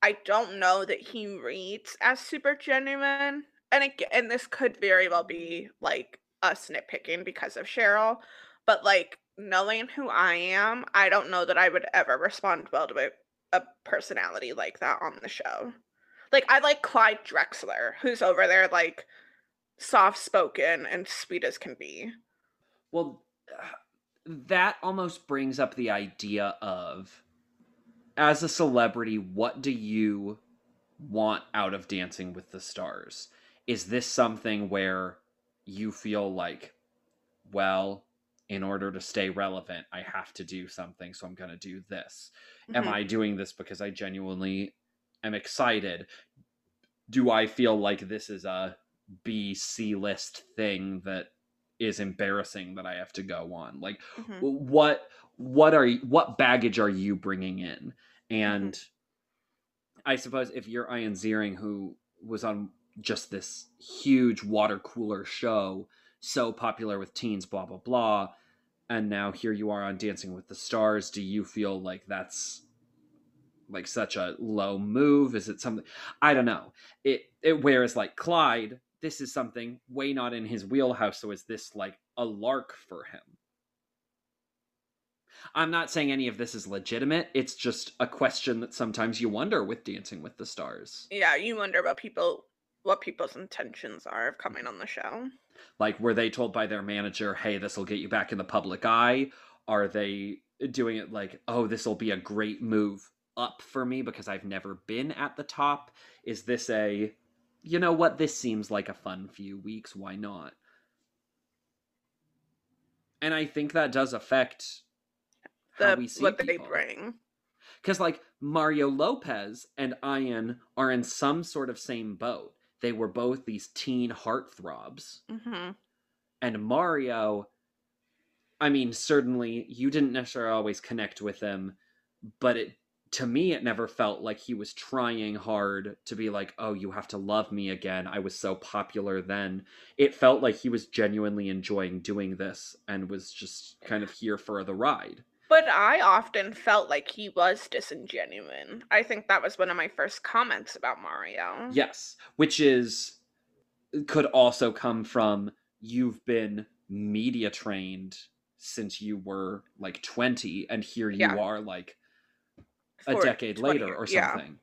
Speaker 2: I don't know that he reads as super genuine. And again, and this could very well be like us nitpicking because of Cheryl, but like knowing who I am, I don't know that I would ever respond well to a, a personality like that on the show. Like I like Clyde Drexler, who's over there like soft spoken and sweet as can be.
Speaker 1: Well, that almost brings up the idea of as a celebrity, what do you want out of Dancing with the Stars? Is this something where you feel like, well, in order to stay relevant, I have to do something, so I'm going to do this? Am
Speaker 2: Mhm.
Speaker 1: I doing this because I genuinely am excited? Do I feel like this is a B C list thing that is embarrassing that I have to go on? Like
Speaker 2: Mhm.
Speaker 1: what what are you, what baggage are you bringing in? And I suppose if you're Ian Ziering, who was on just this huge water cooler show, so popular with teens, blah blah blah, and now here you are on Dancing with the Stars, do you feel like that's like such a low move? Is it something I don't know. It it whereas like Clyde, this is something way not in his wheelhouse, so is this like a lark for him? I'm not saying any of this is legitimate. It's just a question that sometimes you wonder with Dancing with the Stars.
Speaker 2: Yeah, you wonder about people what people's intentions are of coming on the show.
Speaker 1: Like, were they told by their manager, hey, this will get you back in the public eye? Are they doing it like, oh, this will be a great move up for me because I've never been at the top? Is this a, you know what, this seems like a fun few weeks, why not? And I think that does affect how we see
Speaker 2: what they
Speaker 1: people.
Speaker 2: bring.
Speaker 1: Because, like, Mario Lopez and Ian are in some sort of same boat. They were both these teen heartthrobs.
Speaker 2: hmm
Speaker 1: And Mario, I mean, certainly you didn't necessarily always connect with him, but it to me it never felt like he was trying hard to be like, "Oh, you have to love me again. I was so popular then." It felt like he was genuinely enjoying doing this and was just kind of here for the ride.
Speaker 2: But I often felt like he was disingenuine. I think that was one of my first comments about Mario.
Speaker 1: Yes, which is could also come from you've been media trained since you were like 20 and here you
Speaker 2: Yeah.
Speaker 1: are like a
Speaker 2: For
Speaker 1: decade
Speaker 2: 20
Speaker 1: later or
Speaker 2: years, yeah.
Speaker 1: something.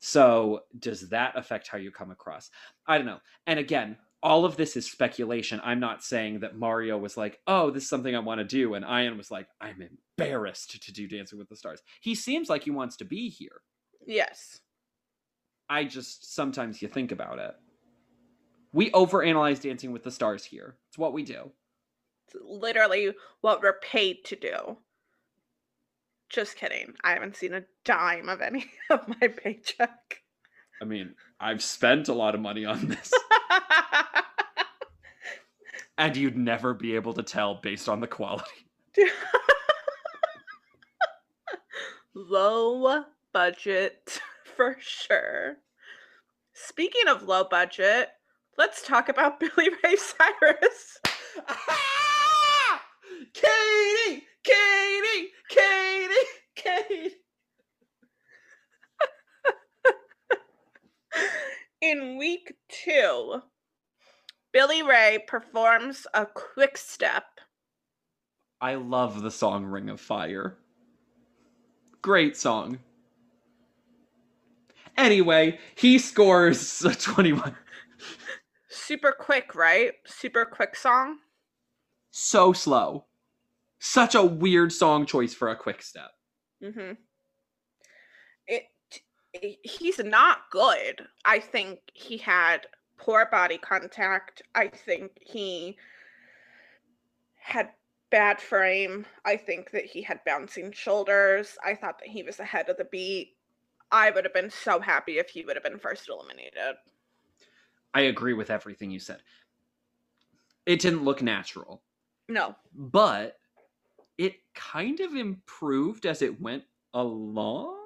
Speaker 1: So, does that affect how you come across? I don't know. And again, all of this is speculation. I'm not saying that Mario was like, "Oh, this is something I want to do," and Ian was like, "I'm embarrassed to do Dancing with the Stars." He seems like he wants to be here.
Speaker 2: Yes.
Speaker 1: I just sometimes you think about it. We overanalyze Dancing with the Stars here. It's what we do.
Speaker 2: It's literally what we're paid to do. Just kidding. I haven't seen a dime of any of my paycheck.
Speaker 1: I mean, I've spent a lot of money on this, and you'd never be able to tell based on the quality.
Speaker 2: low budget for sure. Speaking of low budget, let's talk about Billy Ray Cyrus.
Speaker 1: Katie, Katie, Katie, Katie.
Speaker 2: In week two, Billy Ray performs a quick step.
Speaker 1: I love the song Ring of Fire. Great song. Anyway, he scores a 21.
Speaker 2: Super quick, right? Super quick song.
Speaker 1: So slow. Such a weird song choice for a quick step.
Speaker 2: Mm-hmm. It, it he's not good. I think he had poor body contact. I think he had bad frame. I think that he had bouncing shoulders. I thought that he was ahead of the beat. I would have been so happy if he would have been first eliminated.
Speaker 1: I agree with everything you said. It didn't look natural,
Speaker 2: No.
Speaker 1: but it kind of improved as it went along.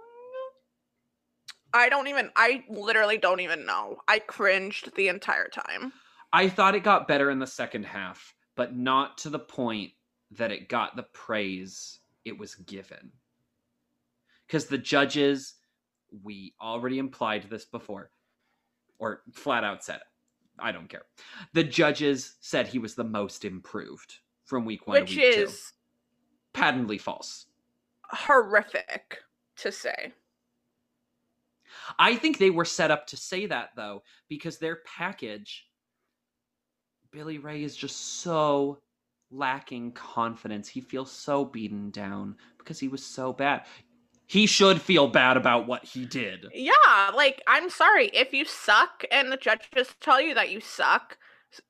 Speaker 2: I don't even I literally don't even know. I cringed the entire time.
Speaker 1: I thought it got better in the second half, but not to the point that it got the praise it was given. Because the judges, we already implied this before, or flat out said it. I don't care. The judges said he was the most improved from week one
Speaker 2: Which
Speaker 1: to week two.
Speaker 2: is
Speaker 1: Patently false.
Speaker 2: horrific to say.
Speaker 1: I think they were set up to say that though, because their package, Billy Ray is just so lacking confidence. He feels so beaten down because he was so bad. He should feel bad about what he did.
Speaker 2: Yeah, like I'm sorry if you suck and the judges tell you that you suck.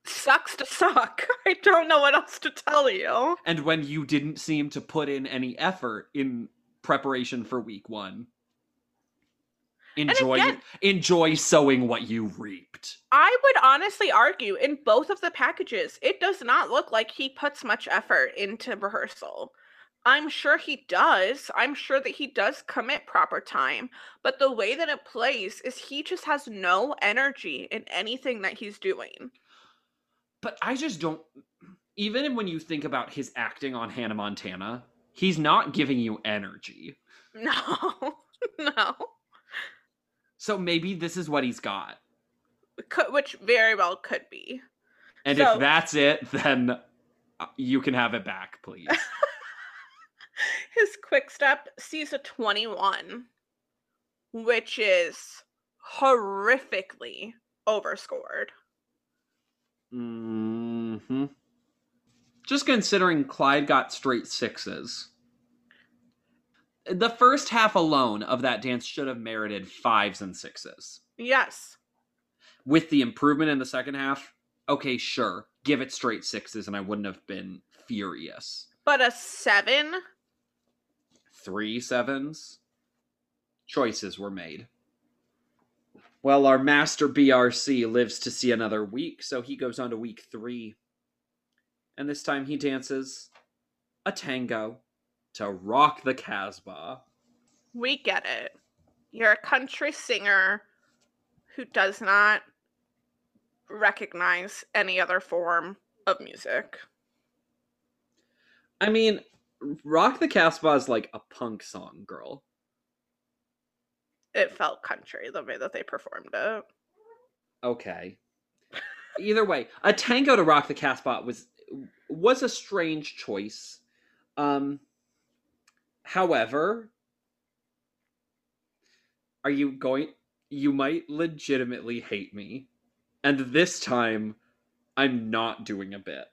Speaker 2: Sucks to suck. I don't know what else to tell you.
Speaker 1: And when you didn't seem to put in any effort in preparation for week one, enjoy
Speaker 2: again-
Speaker 1: enjoy sowing what you reaped.
Speaker 2: I would honestly argue in both of the packages, it does not look like he puts much effort into rehearsal. I'm sure he does. I'm sure that he does commit proper time. But the way that it plays is he just has no energy in anything that he's doing.
Speaker 1: But I just don't. Even when you think about his acting on Hannah Montana, he's not giving you energy.
Speaker 2: No, no.
Speaker 1: So maybe this is what he's got.
Speaker 2: Could, which very well could be.
Speaker 1: And
Speaker 2: So-
Speaker 1: if that's it, then uh, you can have it back, please.
Speaker 2: His quick step sees a 21, which is horrifically overscored.
Speaker 1: hmm Just considering Clyde got straight sixes. The first half alone of that dance should have merited fives and sixes.
Speaker 2: Yes.
Speaker 1: With the improvement in the second half, okay, sure, give it straight sixes, and I wouldn't have been furious.
Speaker 2: But a seven?
Speaker 1: Three sevens? Choices were made. Well, our master BRC lives to see another week, so he goes on to week three. And this time he dances a tango to rock the Casbah.
Speaker 2: We get it. You're a country singer who does not recognize any other form of music.
Speaker 1: I mean, Rock the Casbah is like a punk song, girl.
Speaker 2: It felt country the way that they performed it.
Speaker 1: Okay. Either way, a tango to rock the Casbah was was a strange choice. Um however, are you going you might legitimately hate me. And this time I'm not doing a bit.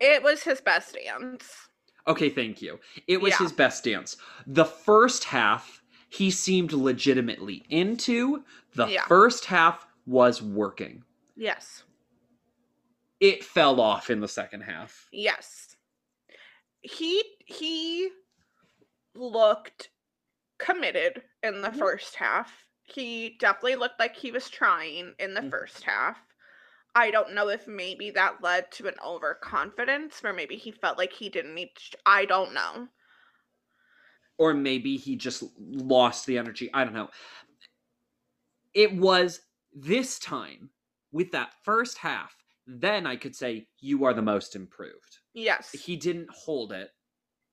Speaker 2: It was his best dance.
Speaker 1: Okay, thank you. It was
Speaker 2: Yeah.
Speaker 1: his best dance. The first half he seemed legitimately into. The
Speaker 2: Yeah.
Speaker 1: first half was working.
Speaker 2: Yes.
Speaker 1: It fell off in the second half.
Speaker 2: Yes. He he looked committed in the
Speaker 1: Mhm.
Speaker 2: first half. He definitely looked like he was trying in the
Speaker 1: Mhm.
Speaker 2: first half. I don't know if maybe that led to an overconfidence or maybe he felt like he didn't need to, I don't know.
Speaker 1: Or maybe he just lost the energy. I don't know. It was this time with that first half. Then I could say you are the most improved.
Speaker 2: Yes.
Speaker 1: He didn't hold it,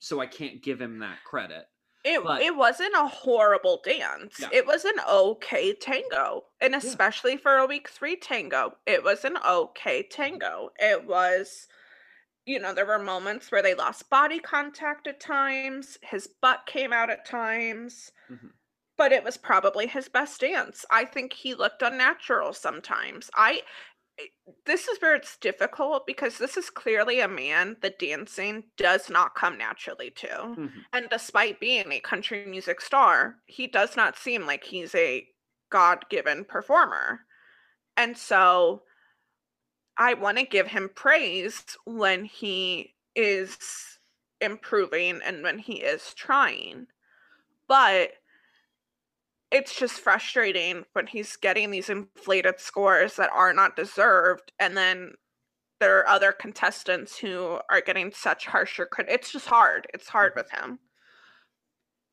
Speaker 1: so I can't give him that credit.
Speaker 2: It
Speaker 1: But-
Speaker 2: it wasn't a horrible dance.
Speaker 1: Yeah.
Speaker 2: It was an okay tango. And especially for a week 3 tango, it was an okay tango. It was you know, there were moments where they lost body contact at times, his butt came out at times.
Speaker 1: Mhm.
Speaker 2: But it was probably his best dance. I think he looked unnatural sometimes. I- this is where it's difficult because this is clearly a man that dancing does not come naturally to.
Speaker 1: Mhm.
Speaker 2: And despite being a country music star, he does not seem like he's a God given performer. And so I want to give him praise when he is improving and when he is trying. But it's just frustrating when he's getting these inflated scores that are not deserved and then there are other contestants who are getting such harsher. It's just hard. It's hard with him.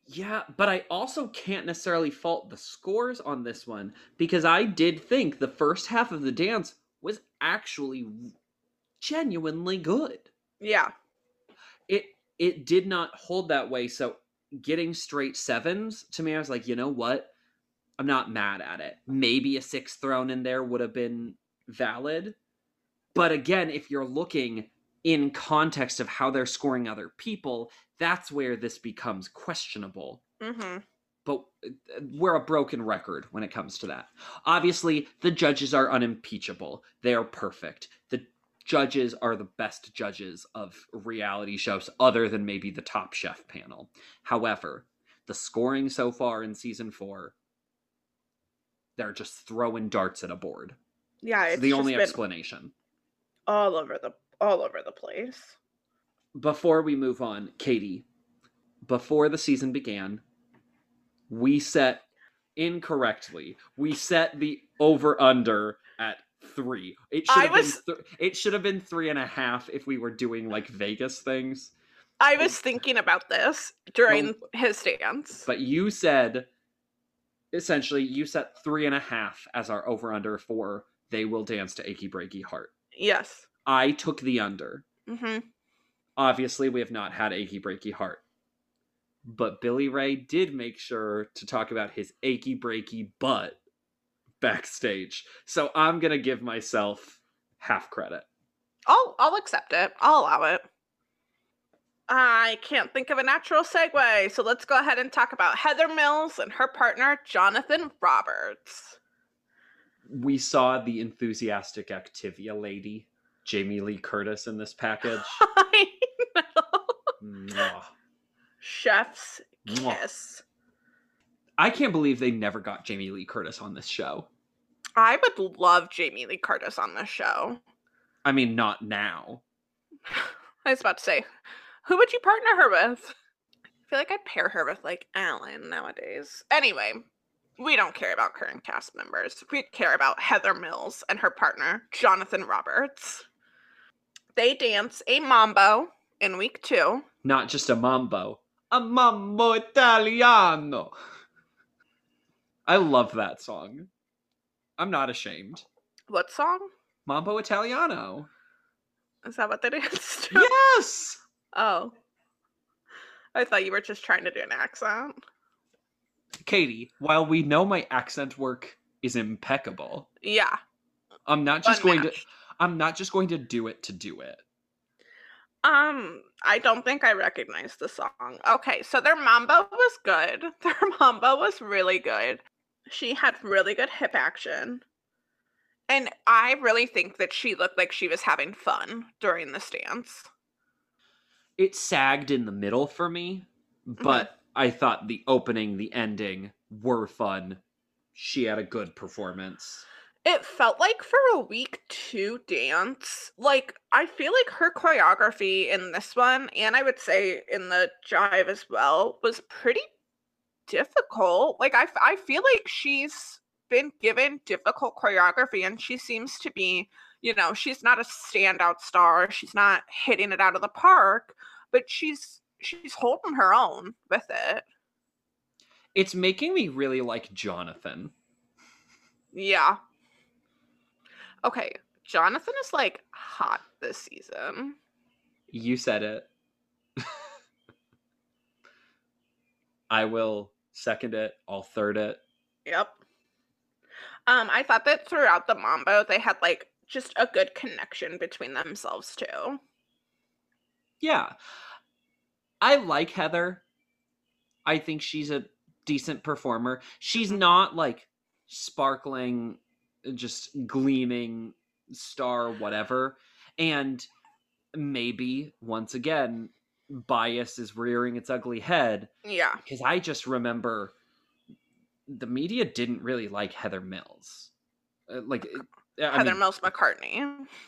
Speaker 1: Yeah, but I also can't necessarily fault the scores on this one because I did think the first half of the dance was actually genuinely good.
Speaker 2: Yeah.
Speaker 1: It it did not hold that way, so getting straight sevens to me I was like, "You know what? I'm not mad at it. Maybe a six thrown in there would have been valid." But again, if you're looking in context of how they're scoring other people, that's where this becomes questionable
Speaker 2: Mhm.
Speaker 1: but uh, we're a broken record when it comes to that. Obviously, the judges are unimpeachable. They are perfect. The judges are the best judges of reality shows other than maybe the Top Chef panel. However, the scoring so far in season 4 they're just throwing darts at a board.
Speaker 2: Yeah,
Speaker 1: It's
Speaker 2: it's
Speaker 1: the only explanation.
Speaker 2: all over the all over the place.
Speaker 1: before we move on, Katie, before the season began, we set incorrectly. We set the over under three. It should
Speaker 2: I
Speaker 1: have
Speaker 2: was-
Speaker 1: been. Th- it should have been three and a half if we were doing like Vegas things.
Speaker 2: I was thinking about this during his dance.
Speaker 1: But you said, essentially, you set three and a half as our over under for they will dance to achy breaky heart.
Speaker 2: yes.
Speaker 1: I took the under.
Speaker 2: Mm-hmm.
Speaker 1: obviously we have not had achy breaky heart but billy ray did make sure to talk about his achy breaky butt backstage so i'm gonna give myself half credit
Speaker 2: I'll I'll accept it. I'll allow it. I can't think of a natural segue, so let's go ahead and talk about Heather Mills and her partner Jonathan Roberts.
Speaker 1: we saw the enthusiastic activia lady jamie lee curtis in this package
Speaker 2: I know.
Speaker 1: Mwah.
Speaker 2: Chef's
Speaker 1: Mwah. I can't believe they never got jamie lee curtis on this show
Speaker 2: I would love Jamie Lee Curtis on this show.
Speaker 1: i mean not now
Speaker 2: I was about to say, who would you partner her with? I feel like I'd pair her with like Alan nowadays. Anyway, we don't care about current cast members. We care about Heather Mills and her partner, Jonathan Roberts. they dance a mambo in week two.
Speaker 1: Not just a mambo, a mambo italiano. I love that song. I'm not ashamed.
Speaker 2: What song?
Speaker 1: Mambo Italiano.
Speaker 2: Is that what they danced to?
Speaker 1: Yes.
Speaker 2: Oh. I thought you were just trying to do an accent.
Speaker 1: Katie, while we know my accent work is impeccable,
Speaker 2: Yeah.
Speaker 1: I'm not just going to. I'm not just going to do it to do it.
Speaker 2: Um, I don't think I recognize the song. Okay, so their mambo was good. Their mambo was really good. She had really good hip action. And I really think that she looked like she was having fun during this dance.
Speaker 1: It sagged in the middle for me, mm-hmm. but I thought the opening, the ending were fun. She had a good performance.
Speaker 2: It felt like for a week two dance, like I feel like her choreography in this one, and I would say in the jive as well, was pretty difficult. Like I, I feel like she's been given difficult choreography, and she seems to be, you know, she's not a standout star. She's not hitting it out of the park, but she's she's holding her own with it.
Speaker 1: It's making me really like Jonathan.
Speaker 2: Yeah. Okay, Jonathan is like hot this season.
Speaker 1: You said it. I will second it. I'll third it.
Speaker 2: Yep. Um, I thought that throughout the Mambo, they had like just a good connection between themselves too.
Speaker 1: Yeah. I like Heather. I think she's a decent performer. She's
Speaker 2: Mhm.
Speaker 1: not like sparkling, just gleaming star, whatever. And maybe, once again, bias is rearing its ugly head
Speaker 2: Yeah.
Speaker 1: because I just remember the media didn't really like Heather Mills. Uh, Like, uh, I
Speaker 2: Heather
Speaker 1: mean,
Speaker 2: Mills McCartney.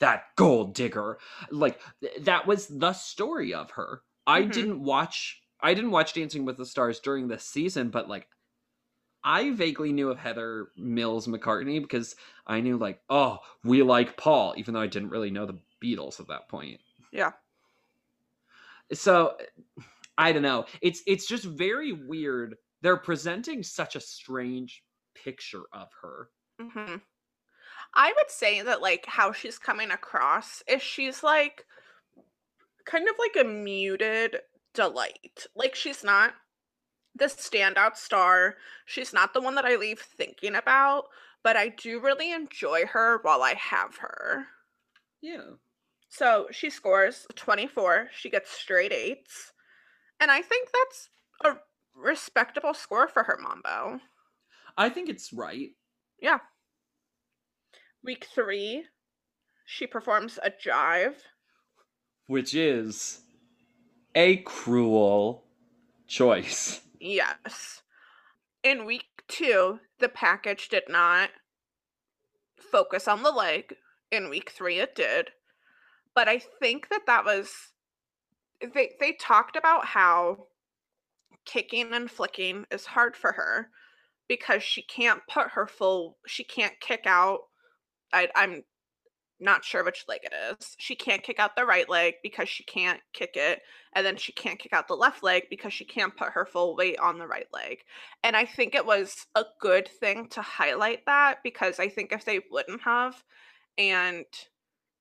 Speaker 1: that gold digger like th- that was the story of her i
Speaker 2: Mhm.
Speaker 1: didn't watch i didn't watch dancing with the stars during this season but like i vaguely knew of heather mills mccartney because i knew like oh we like paul even though i didn't really know the beatles at that point
Speaker 2: Yeah.
Speaker 1: So i don't know it's it's just very weird they're presenting such a strange picture of her
Speaker 2: hmm I would say that like how she's coming across is she's like kind of like a muted delight. Like she's not the standout star. She's not the one that I leave thinking about, but I do really enjoy her while I have her.
Speaker 1: yeah
Speaker 2: So she scores 24. She gets straight eights. And I think that's a respectable score for her Mambo.
Speaker 1: i think it's right
Speaker 2: Yeah. Week three, she performs a jive.
Speaker 1: which is a cruel choice.
Speaker 2: Yes. In week two, the package did not focus on the leg. In week three, it did. But I think that that was. They, they talked about how kicking and flicking is hard for her because she can't put her full. She can't kick out. I, I'm not sure which leg it is. She can't kick out the right leg because she can't kick it and then she can't kick out the left leg because she can't put her full weight on the right leg. And I think it was a good thing to highlight that because I think if they wouldn't have and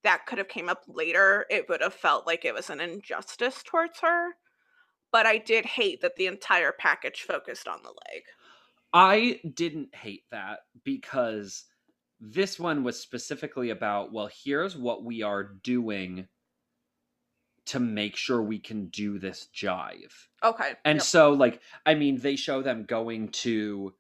Speaker 2: that could have came up later, it would have felt like it was an injustice towards her. But I did hate that the entire package focused on the leg.
Speaker 1: I didn't hate that because this one was specifically about, well, here's what we are doing to make sure we can do this jive.
Speaker 2: Okay.
Speaker 1: And
Speaker 2: yep.
Speaker 1: so, like, I mean, they show them going to,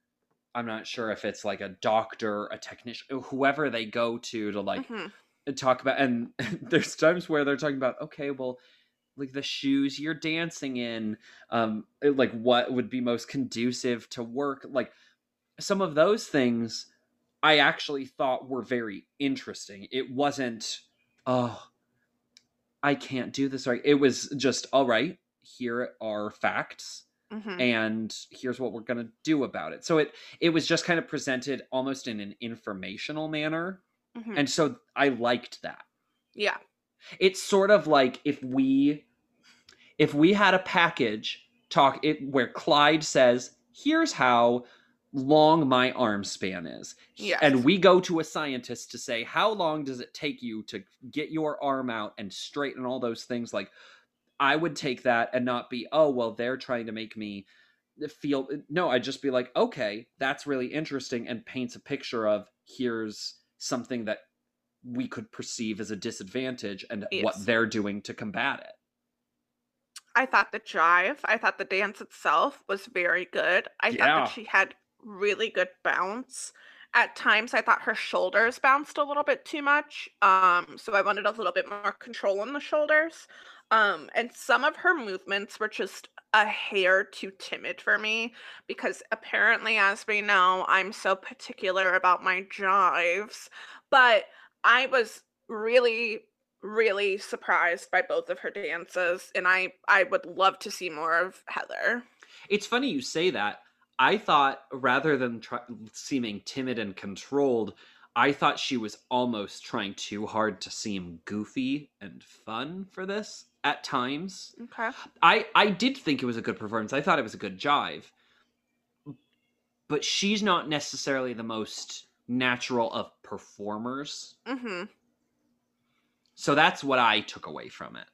Speaker 1: I'm not sure if it's like a doctor, a technician, whoever they go to to like
Speaker 2: Mhm.
Speaker 1: Talk about. And there's times where they're talking about, okay, well, like the shoes you're dancing in, um, like what would be most conducive to work. Like some of those things I actually thought were very interesting. It wasn't, oh, I can't do this right. It was just, all right, here are facts
Speaker 2: Mhm.
Speaker 1: and here's what we're going to do about it. So it it was just kind of presented almost in an informational manner.
Speaker 2: Mhm.
Speaker 1: And so I liked that.
Speaker 2: Yeah.
Speaker 1: It's sort of like if we if we had a package talk it where Clyde says, "Here's how long my arm span is."
Speaker 2: Yes.
Speaker 1: And we go to a scientist to say, "How long does it take you to get your arm out and straighten all those things?" Like I would take that and not be, "Oh, well, they're trying to make me feel no, I'd just be like, "Okay, that's really interesting," and paints a picture of here's something that we could perceive as a disadvantage and what they're doing to combat it.
Speaker 2: I thought the jive, I thought the dance itself was very good. I thought that she had really good bounce. At times I thought her shoulders bounced a little bit too much. Um so I wanted a little bit more control on the shoulders. Um and some of her movements were just a hair too timid for me because apparently as we know I'm so particular about my jives. But I was really really surprised by both of her dances and i i would love to see more of heather
Speaker 1: It's funny you say that. I thought rather than seeming timid and controlled, I thought she was almost trying too hard to seem goofy and fun for this at times.
Speaker 2: okay
Speaker 1: I I did think it was a good performance. I thought it was a good jive. But she's not necessarily the most natural of performers.
Speaker 2: mm-hmm
Speaker 1: So that's what I took away from it.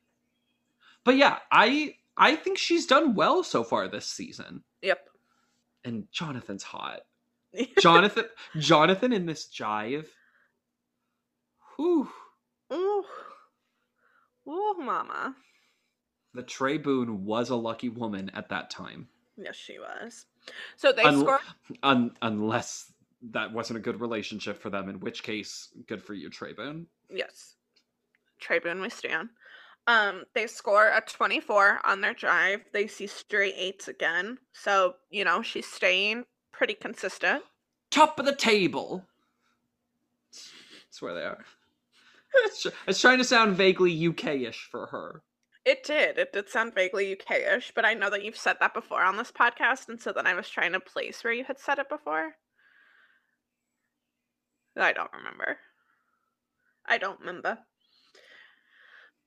Speaker 1: But yeah, I I think she's done well so far this season.
Speaker 2: yep
Speaker 1: And Jonathan's hot. Jonathan Jonathan in this jive. Whew.
Speaker 2: ooh ooh mama
Speaker 1: The Trey Boone was a lucky woman at that time.
Speaker 2: yes she was so they
Speaker 1: Un-
Speaker 2: scored
Speaker 1: Un- unless that wasn't a good relationship for them, in which case, good for you, Trey Boone.
Speaker 2: yes trey boone we stand um they score a 24 on their drive they see straight eights again so you know she's staying pretty consistent
Speaker 1: Top of the table. That's where they are. It's trying to sound vaguely UK-ish for her.
Speaker 2: It did. It did sound vaguely UK-ish, but I know that you've said that before on this podcast, and so then I was trying to place where you had said it before. I don't remember. I don't remember.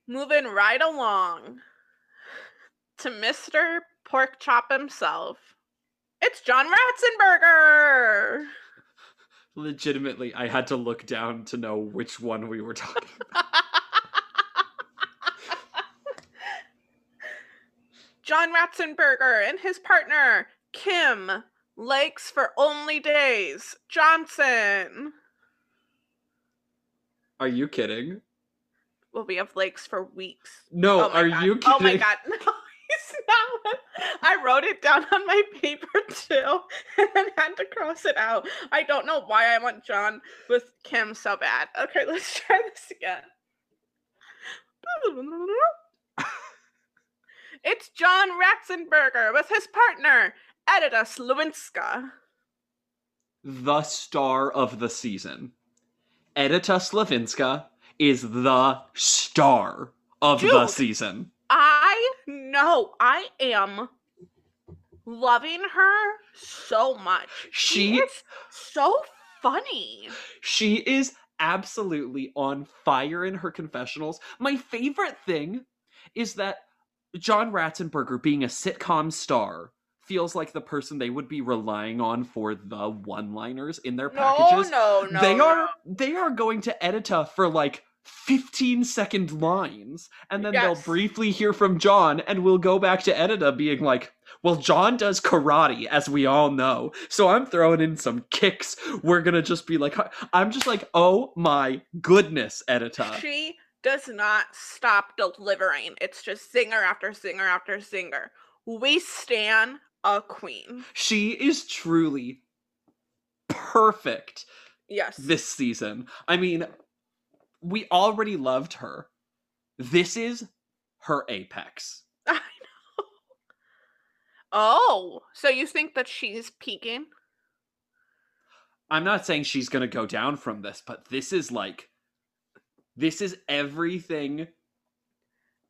Speaker 2: Moving right along to Mr. Pork Chop himself. It's John Ratzenberger.
Speaker 1: Legitimately, I had to look down to know which one we were talking about.
Speaker 2: John Ratzenberger and his partner, Kym, Lakes for Only Days, Johnson.
Speaker 1: Are you kidding?
Speaker 2: Well, we have lakes for weeks.
Speaker 1: No,
Speaker 2: Oh
Speaker 1: are
Speaker 2: God.
Speaker 1: you kidding?
Speaker 2: Oh my god, no, I wrote it down on my paper too, and then had to cross it out. I don't know why I want John with Kym so bad. Okay, let's try this again. It's John Ratzenberger with his partner, Edyta Sliwinska.
Speaker 1: The star of the season. Edyta Sliwinska is the star of the season.
Speaker 2: I know I am loving her so much.
Speaker 1: She-
Speaker 2: is so funny.
Speaker 1: She is absolutely on fire in her confessionals. My favorite thing is that John Ratzenberger, being a sitcom star, feels like the person they would be relying on for the one-liners in their
Speaker 2: No,
Speaker 1: packages.
Speaker 2: no, no.
Speaker 1: they
Speaker 2: no.
Speaker 1: are they are going to Edyta for like 15 second lines and then they'll briefly hear from John and we'll go back to Edyta being like well John does karate as we all know so I'm throwing in some kicks we're to just be like I'm just like oh my goodness Edyta
Speaker 2: She does not stop delivering. It's just singer after singer after singer. We stand a queen.
Speaker 1: she is truly perfect
Speaker 2: Yes.
Speaker 1: this season. I mean, we already loved her. This is her apex.
Speaker 2: I know. Oh, so you think that she's peaking?
Speaker 1: I'm not saying she's going to go down from this, but this is like this is everything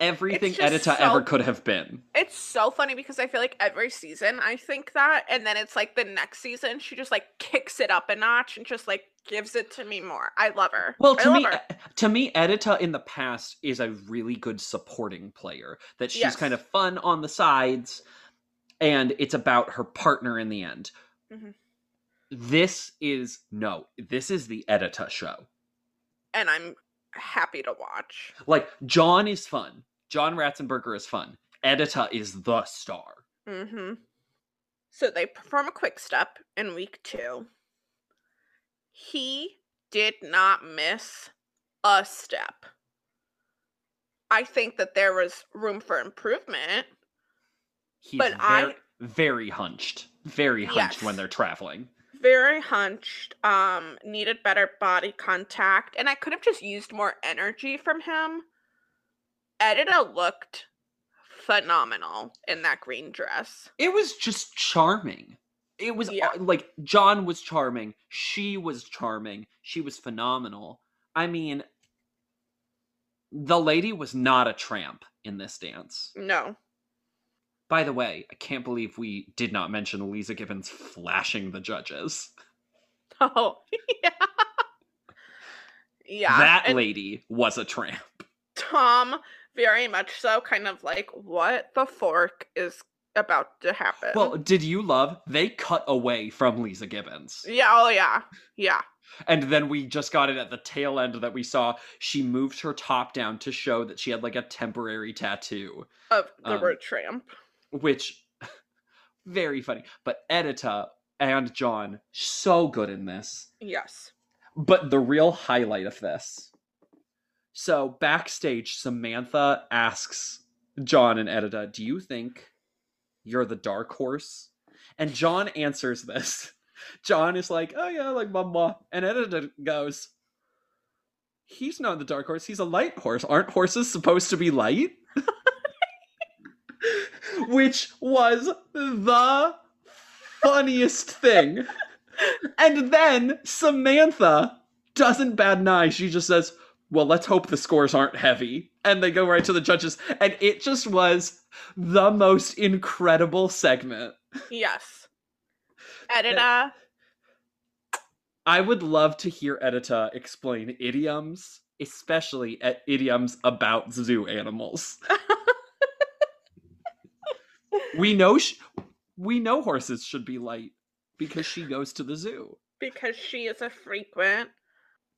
Speaker 1: everything Edyta
Speaker 2: so-
Speaker 1: ever could have been.
Speaker 2: It's so funny because I feel like every season I think that, and then it's like the next season she just like kicks it up a notch and just like gives it to me more. I love her.
Speaker 1: Well, to me,
Speaker 2: her.
Speaker 1: to me, Edyta in the past is a really good supporting player. That she's kind of fun on the sides, and it's about her partner in the end.
Speaker 2: Mhm.
Speaker 1: This is no, this is the Edyta show.
Speaker 2: and I'm happy to watch.
Speaker 1: Like John is fun. John Ratzenberger is fun. Edyta is the star.
Speaker 2: Mm-hmm. So they perform a quick step in week two. He did not miss a step. I think that there was room for improvement.
Speaker 1: He's
Speaker 2: But
Speaker 1: very,
Speaker 2: I-
Speaker 1: very hunched. Very hunched when they're traveling.
Speaker 2: Very hunched, um, needed better body contact, and I could have just used more energy from him. Edyta looked phenomenal in that green dress.
Speaker 1: It was just charming. It was
Speaker 2: Yeah.
Speaker 1: uh, like John was charming. She was charming. She was phenomenal. I mean, the lady was not a tramp in this dance.
Speaker 2: No.
Speaker 1: By the way, I can't believe we did not mention Leeza Gibbons flashing the judges.
Speaker 2: Oh, yeah. Yeah.
Speaker 1: that
Speaker 2: and
Speaker 1: lady was a tramp.
Speaker 2: Tom, very much so, kind of like, what the fork is about to happen.
Speaker 1: Well, did you love they cut away from Leeza Gibbons?
Speaker 2: yeah, oh, yeah. Yeah.
Speaker 1: And then we just got it at the tail end that we saw she moved her top down to show that she had like a temporary tattoo,
Speaker 2: Of the
Speaker 1: Um,
Speaker 2: word tramp.
Speaker 1: which very funny. But Edyta and John so good in this.
Speaker 2: Yes.
Speaker 1: But the real highlight of this. So backstage Samantha asks John and Edyta, "Do you think you're the dark horse?" And John answers this. John is like, "Oh yeah, like blah blah," and Edyta goes, "He's not the dark horse. He's a light horse. Aren't horses supposed to be light?" Which was the funniest thing. And then Samantha doesn't bat an eye. She just says, Well, let's hope the scores aren't heavy. And they go right to the judges. And it just was the most incredible segment.
Speaker 2: Yes. Edyta.
Speaker 1: I would love to hear Edyta explain idioms, especially at idioms about zoo animals. we know sh- we know horses should be light because she goes to the zoo.
Speaker 2: because she is a frequent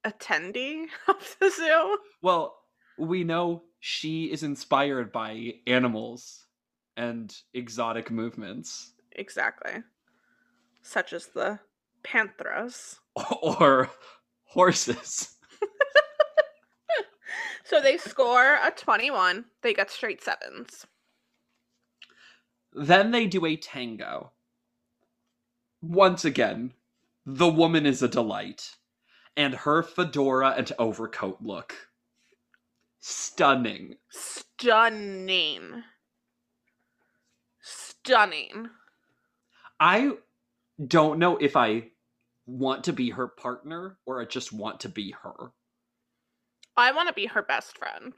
Speaker 2: attendee of the zoo.
Speaker 1: Well, we know she is inspired by animals and exotic movements
Speaker 2: Exactly. Such as the panthers.
Speaker 1: or horses.
Speaker 2: So they score a 21. They get straight sevens.
Speaker 1: Then they do a tango. Once again, the woman is a delight. And her fedora and overcoat look stunning.
Speaker 2: Stunning. Stunning.
Speaker 1: I don't know if I want to be her partner or I just want to be her.
Speaker 2: I want to be her best friend.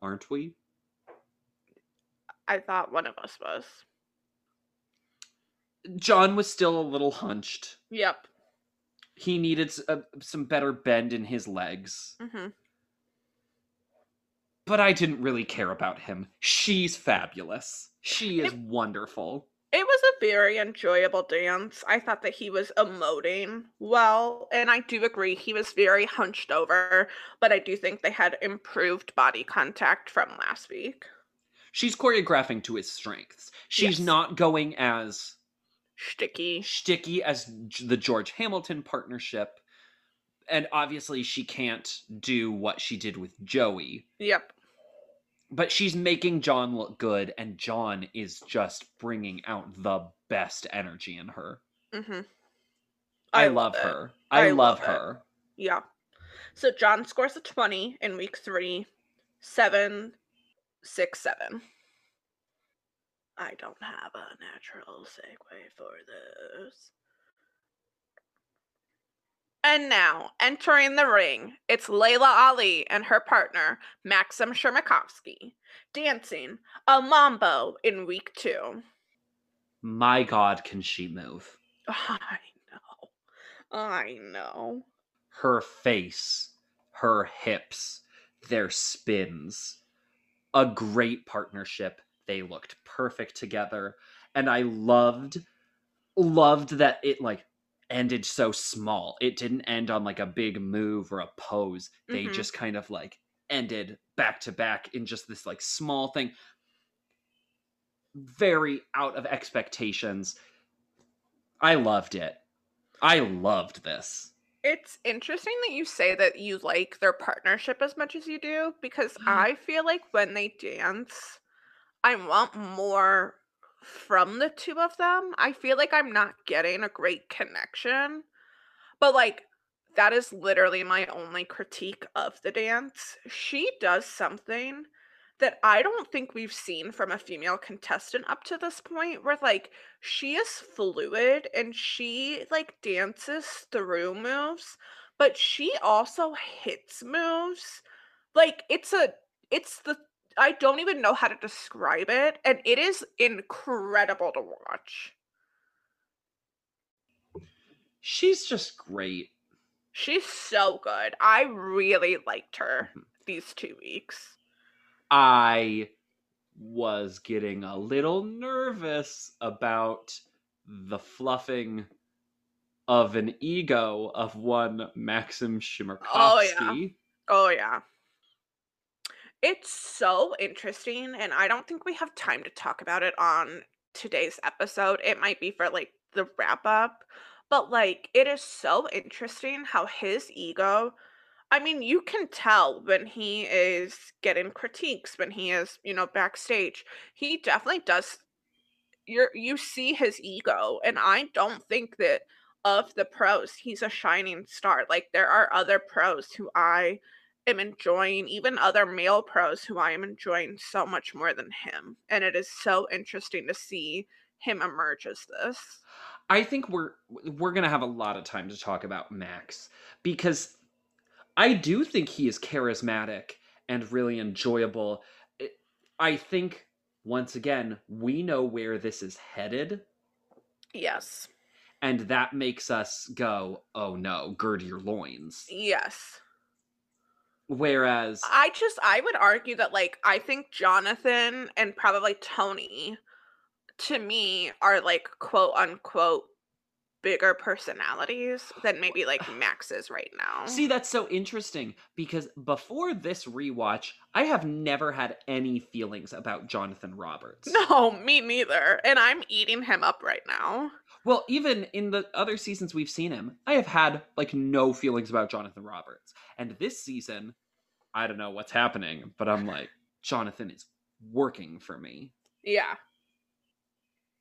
Speaker 1: Aren't we?
Speaker 2: I thought one of us was.
Speaker 1: John was still a little hunched.
Speaker 2: Yep.
Speaker 1: He needed s- uh, some better bend in his legs.
Speaker 2: hmm
Speaker 1: But I didn't really care about him. She's fabulous. She is wonderful.
Speaker 2: It was a very enjoyable dance. I thought that he was emoting well, and I do agree he was very hunched over, but I do think they had improved body contact from last week.
Speaker 1: She's choreographing to his strengths. She's
Speaker 2: Yes.
Speaker 1: not going as
Speaker 2: Sticky.
Speaker 1: sticky as the George Hamilton partnership. And obviously, she can't do what she did with Joey.
Speaker 2: Yep.
Speaker 1: But she's making John look good, and John is just bringing out the best energy in her.
Speaker 2: hmm
Speaker 1: I, love,
Speaker 2: it.
Speaker 1: her. I,
Speaker 2: I
Speaker 1: love,
Speaker 2: love it.
Speaker 1: her.
Speaker 2: Yeah. So John scores a 20 in week three, seven, six, seven. I don't have a natural segue for this. And now, entering the ring, it's Laila Ali and her partner, Maksim Chmerkovskiy, dancing a mambo in week two.
Speaker 1: My god, can she move?
Speaker 2: I know. I know.
Speaker 1: Her face, her hips, their spins. A great partnership. They looked perfect together. And I loved, loved that it like ended so small. It didn't end on like a big move or a pose. They
Speaker 2: Mhm.
Speaker 1: just kind of like ended back to back in just this like small thing. Very out of expectations. I loved it. I loved this.
Speaker 2: It's interesting that you say that you like their partnership as much as you do because
Speaker 1: Mhm.
Speaker 2: I feel like when they dance, I want more from the two of them. I feel like I'm not getting a great connection. But like that is literally my only critique of the dance. She does something that I don't think we've seen from a female contestant up to this point where like she is fluid and she like dances through moves, but she also hits moves. Like it's a it's the I don't even know how to describe it and it is incredible to watch.
Speaker 1: She's just great.
Speaker 2: She's so good. I really liked her
Speaker 1: Mhm.
Speaker 2: these 2 weeks.
Speaker 1: I was getting a little nervous about the fluffing of an ego of one Maksim Chmerkovskiy.
Speaker 2: Oh yeah. Oh yeah. It's so interesting and I don't think we have time to talk about it on today's episode. It might be for like the wrap up, but like it is so interesting how his ego I mean, you can tell when he is getting critiques, when he is, you know, backstage. He definitely does you're you see his ego and I don't think that of the pros he's a shining star. Like there are other pros who I am enjoying, even other male pros who I am enjoying so much more than him. And it is so interesting to see him emerge as this.
Speaker 1: I think we're we're gonna have a lot of time to talk about Max because I do think he is charismatic and really enjoyable. I think once again we know where this is headed,
Speaker 2: Yes.
Speaker 1: and that makes us go, "Oh no, gird your loins."
Speaker 2: Yes.
Speaker 1: Whereas,
Speaker 2: I just I would argue that like I think Jonathan and probably Tony to me are like quote unquote bigger personalities than oh, maybe like Max is right now.
Speaker 1: see, that's so interesting because before this rewatch, I have never had any feelings about Jonathan Roberts.
Speaker 2: No, me neither. And I'm eating him up right now.
Speaker 1: Well, even in the other seasons we've seen him, I have had like no feelings about Jonathan Roberts. And this season, I don't know what's happening, but I'm like, Jonathan is working for me.
Speaker 2: Yeah.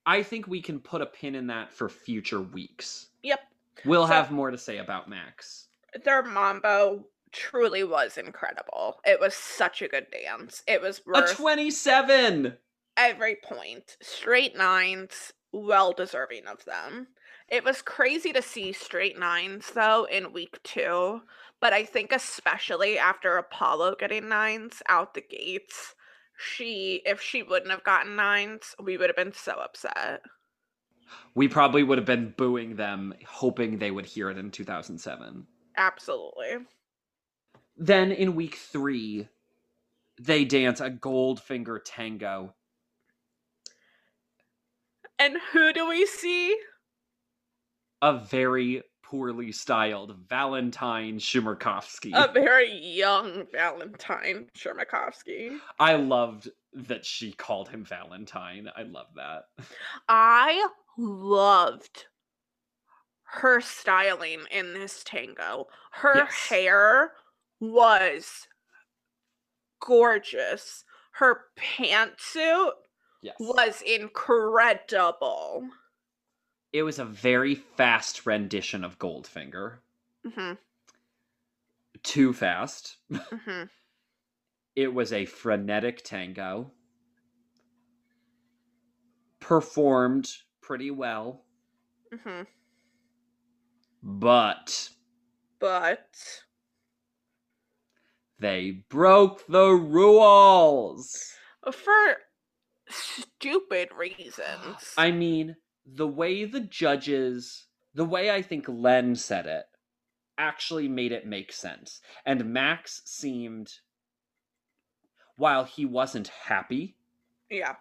Speaker 1: I think we can put a pin in that for future weeks.
Speaker 2: Yep.
Speaker 1: We'll
Speaker 2: So-
Speaker 1: have more to say about Max.
Speaker 2: Their mambo truly was incredible. It was such a good dance. It was
Speaker 1: A 27!
Speaker 2: every point. Straight nines, well deserving of them. It was crazy to see straight nines though in week two, but I think especially after Apollo getting nines out the gates, she if she wouldn't have gotten nines, we would have been so upset.
Speaker 1: We probably would have been booing them, hoping they would hear it in 2007.
Speaker 2: Absolutely.
Speaker 1: Then in week three, they dance a Goldfinger tango.
Speaker 2: And who do we see?
Speaker 1: a very poorly styled Valentine Chmerkovskiy.
Speaker 2: A very young Valentine Chmerkovskiy.
Speaker 1: I loved that she called him Valentine. I love that.
Speaker 2: I loved her styling in this tango. Her
Speaker 1: Yes.
Speaker 2: hair was gorgeous. Her pantsuit
Speaker 1: Yes.
Speaker 2: was incredible.
Speaker 1: It was a very fast rendition of Goldfinger.
Speaker 2: hmm
Speaker 1: Too fast.
Speaker 2: hmm
Speaker 1: It was a frenetic tango. Performed pretty well,
Speaker 2: hmm
Speaker 1: but
Speaker 2: but
Speaker 1: They broke the rules.
Speaker 2: for stupid reasons.
Speaker 1: I mean, the way the judges, the way I think Len said it, actually made it make sense. And Max seemed, while he wasn't happy,
Speaker 2: yeah.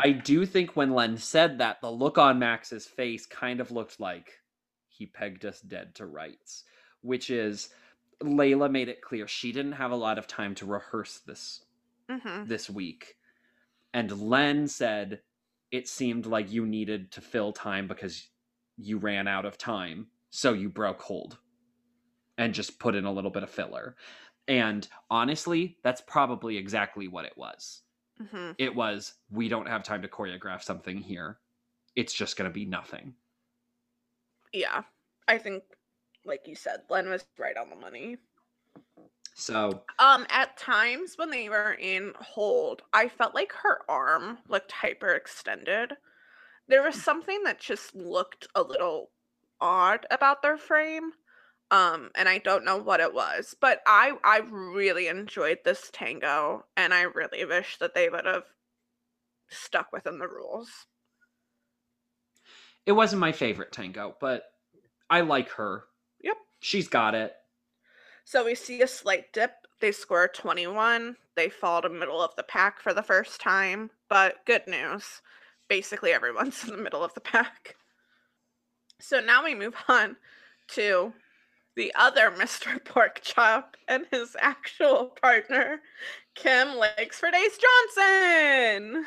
Speaker 1: I do think when Len said that, the look on Max's face kind of looked like he pegged us dead to rights, which is Laila made it clear she didn't have a lot of time to rehearse this
Speaker 2: hmm
Speaker 1: this week. And Len said it seemed like you needed to fill time because you ran out of time, so you broke hold and just put in a little bit of filler. And honestly, that's probably exactly what it was.
Speaker 2: hmm
Speaker 1: It was, we don't have time to choreograph something here. It's just going to be nothing.
Speaker 2: Yeah. I think, like you said, Len was right on the money.
Speaker 1: So,
Speaker 2: Um, at times when they were in hold, I felt like her arm looked hyperextended. There was something that just looked a little odd about their frame. Um, and I don't know what it was, but I I really enjoyed this tango, and I really wish that they would have stuck within the rules.
Speaker 1: it wasn't my favorite tango, but I like her.
Speaker 2: Yep.
Speaker 1: She's got it.
Speaker 2: So we see a slight dip. They score 21. They fall to middle of the pack for the first time, but good news. Basically, everyone's in the middle of the pack. So now we move on to the other Mr. Pork Chop and his actual partner, Kym Lakesford Ace Johnson.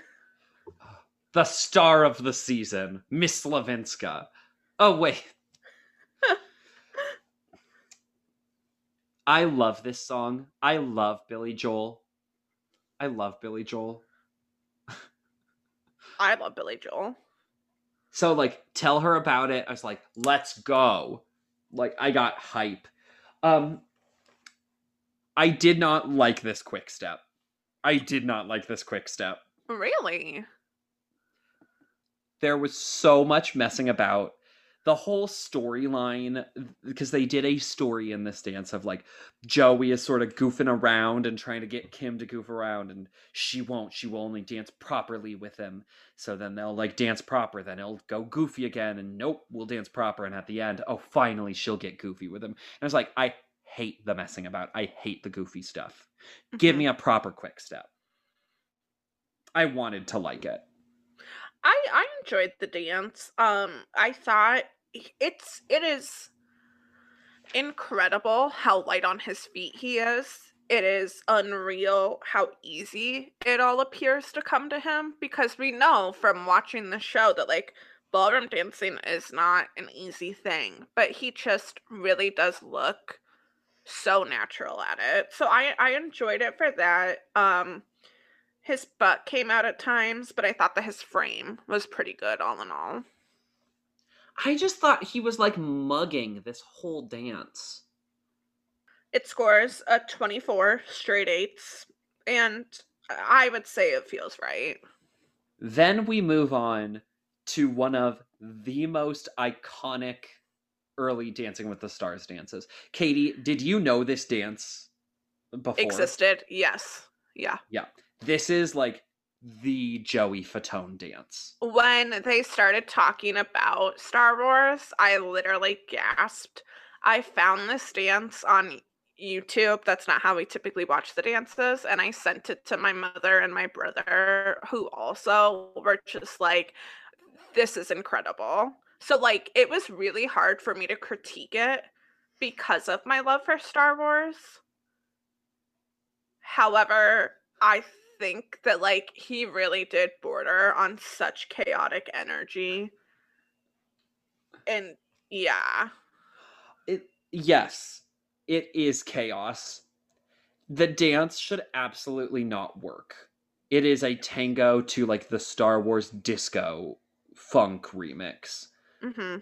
Speaker 1: the star of the season, Miss Sliwinska. Oh, wait. I love this song. I love Billy Joel. I love Billy Joel.
Speaker 2: I love Billy Joel.
Speaker 1: So, like, tell her about it. I was like, let's go. Like, I got hype. Um, I did not like this quick step. I did not like this quick step.
Speaker 2: Really?
Speaker 1: there was so much messing about the whole storyline because they did a story in this dance of like Joey is sort of goofing around and trying to get Kym to goof around and she won't she will only dance properly with him. So then they'll like dance proper then he'll go goofy again and nope we'll dance proper and at the end oh finally she'll get goofy with him. And I was like I hate the messing about. I hate the goofy stuff. Give
Speaker 2: Mhm.
Speaker 1: me a proper quick step. I wanted to like it
Speaker 2: I I enjoyed the dance. Um, I thought it's it is incredible how light on his feet he is. It is unreal how easy it all appears to come to him because we know from watching the show that like ballroom dancing is not an easy thing, but he just really does look so natural at it. So I I enjoyed it for that. Um his butt came out at times, but I thought that his frame was pretty good all in all.
Speaker 1: I just thought he was like mugging this whole dance.
Speaker 2: It scores a 24 straight eights, and I would say it feels right.
Speaker 1: Then we move on to one of the most iconic early Dancing with the Stars dances. Katie, did you know this dance before?
Speaker 2: Existed, yes. Yeah. Yeah.
Speaker 1: This is like the Joey Fatone dance.
Speaker 2: When they started talking about Star Wars, I literally gasped. I found this dance on YouTube. That's not how we typically watch the dances. And I sent it to my mother and my brother, who also were just like, this is incredible. So, like, it was really hard for me to critique it because of my love for Star Wars. However, I think that, like, he really did border on such chaotic energy. And yeah.
Speaker 1: It yes, it is chaos. The dance should absolutely not work. It is a tango to like the Star Wars disco funk remix.
Speaker 2: Mm-hmm.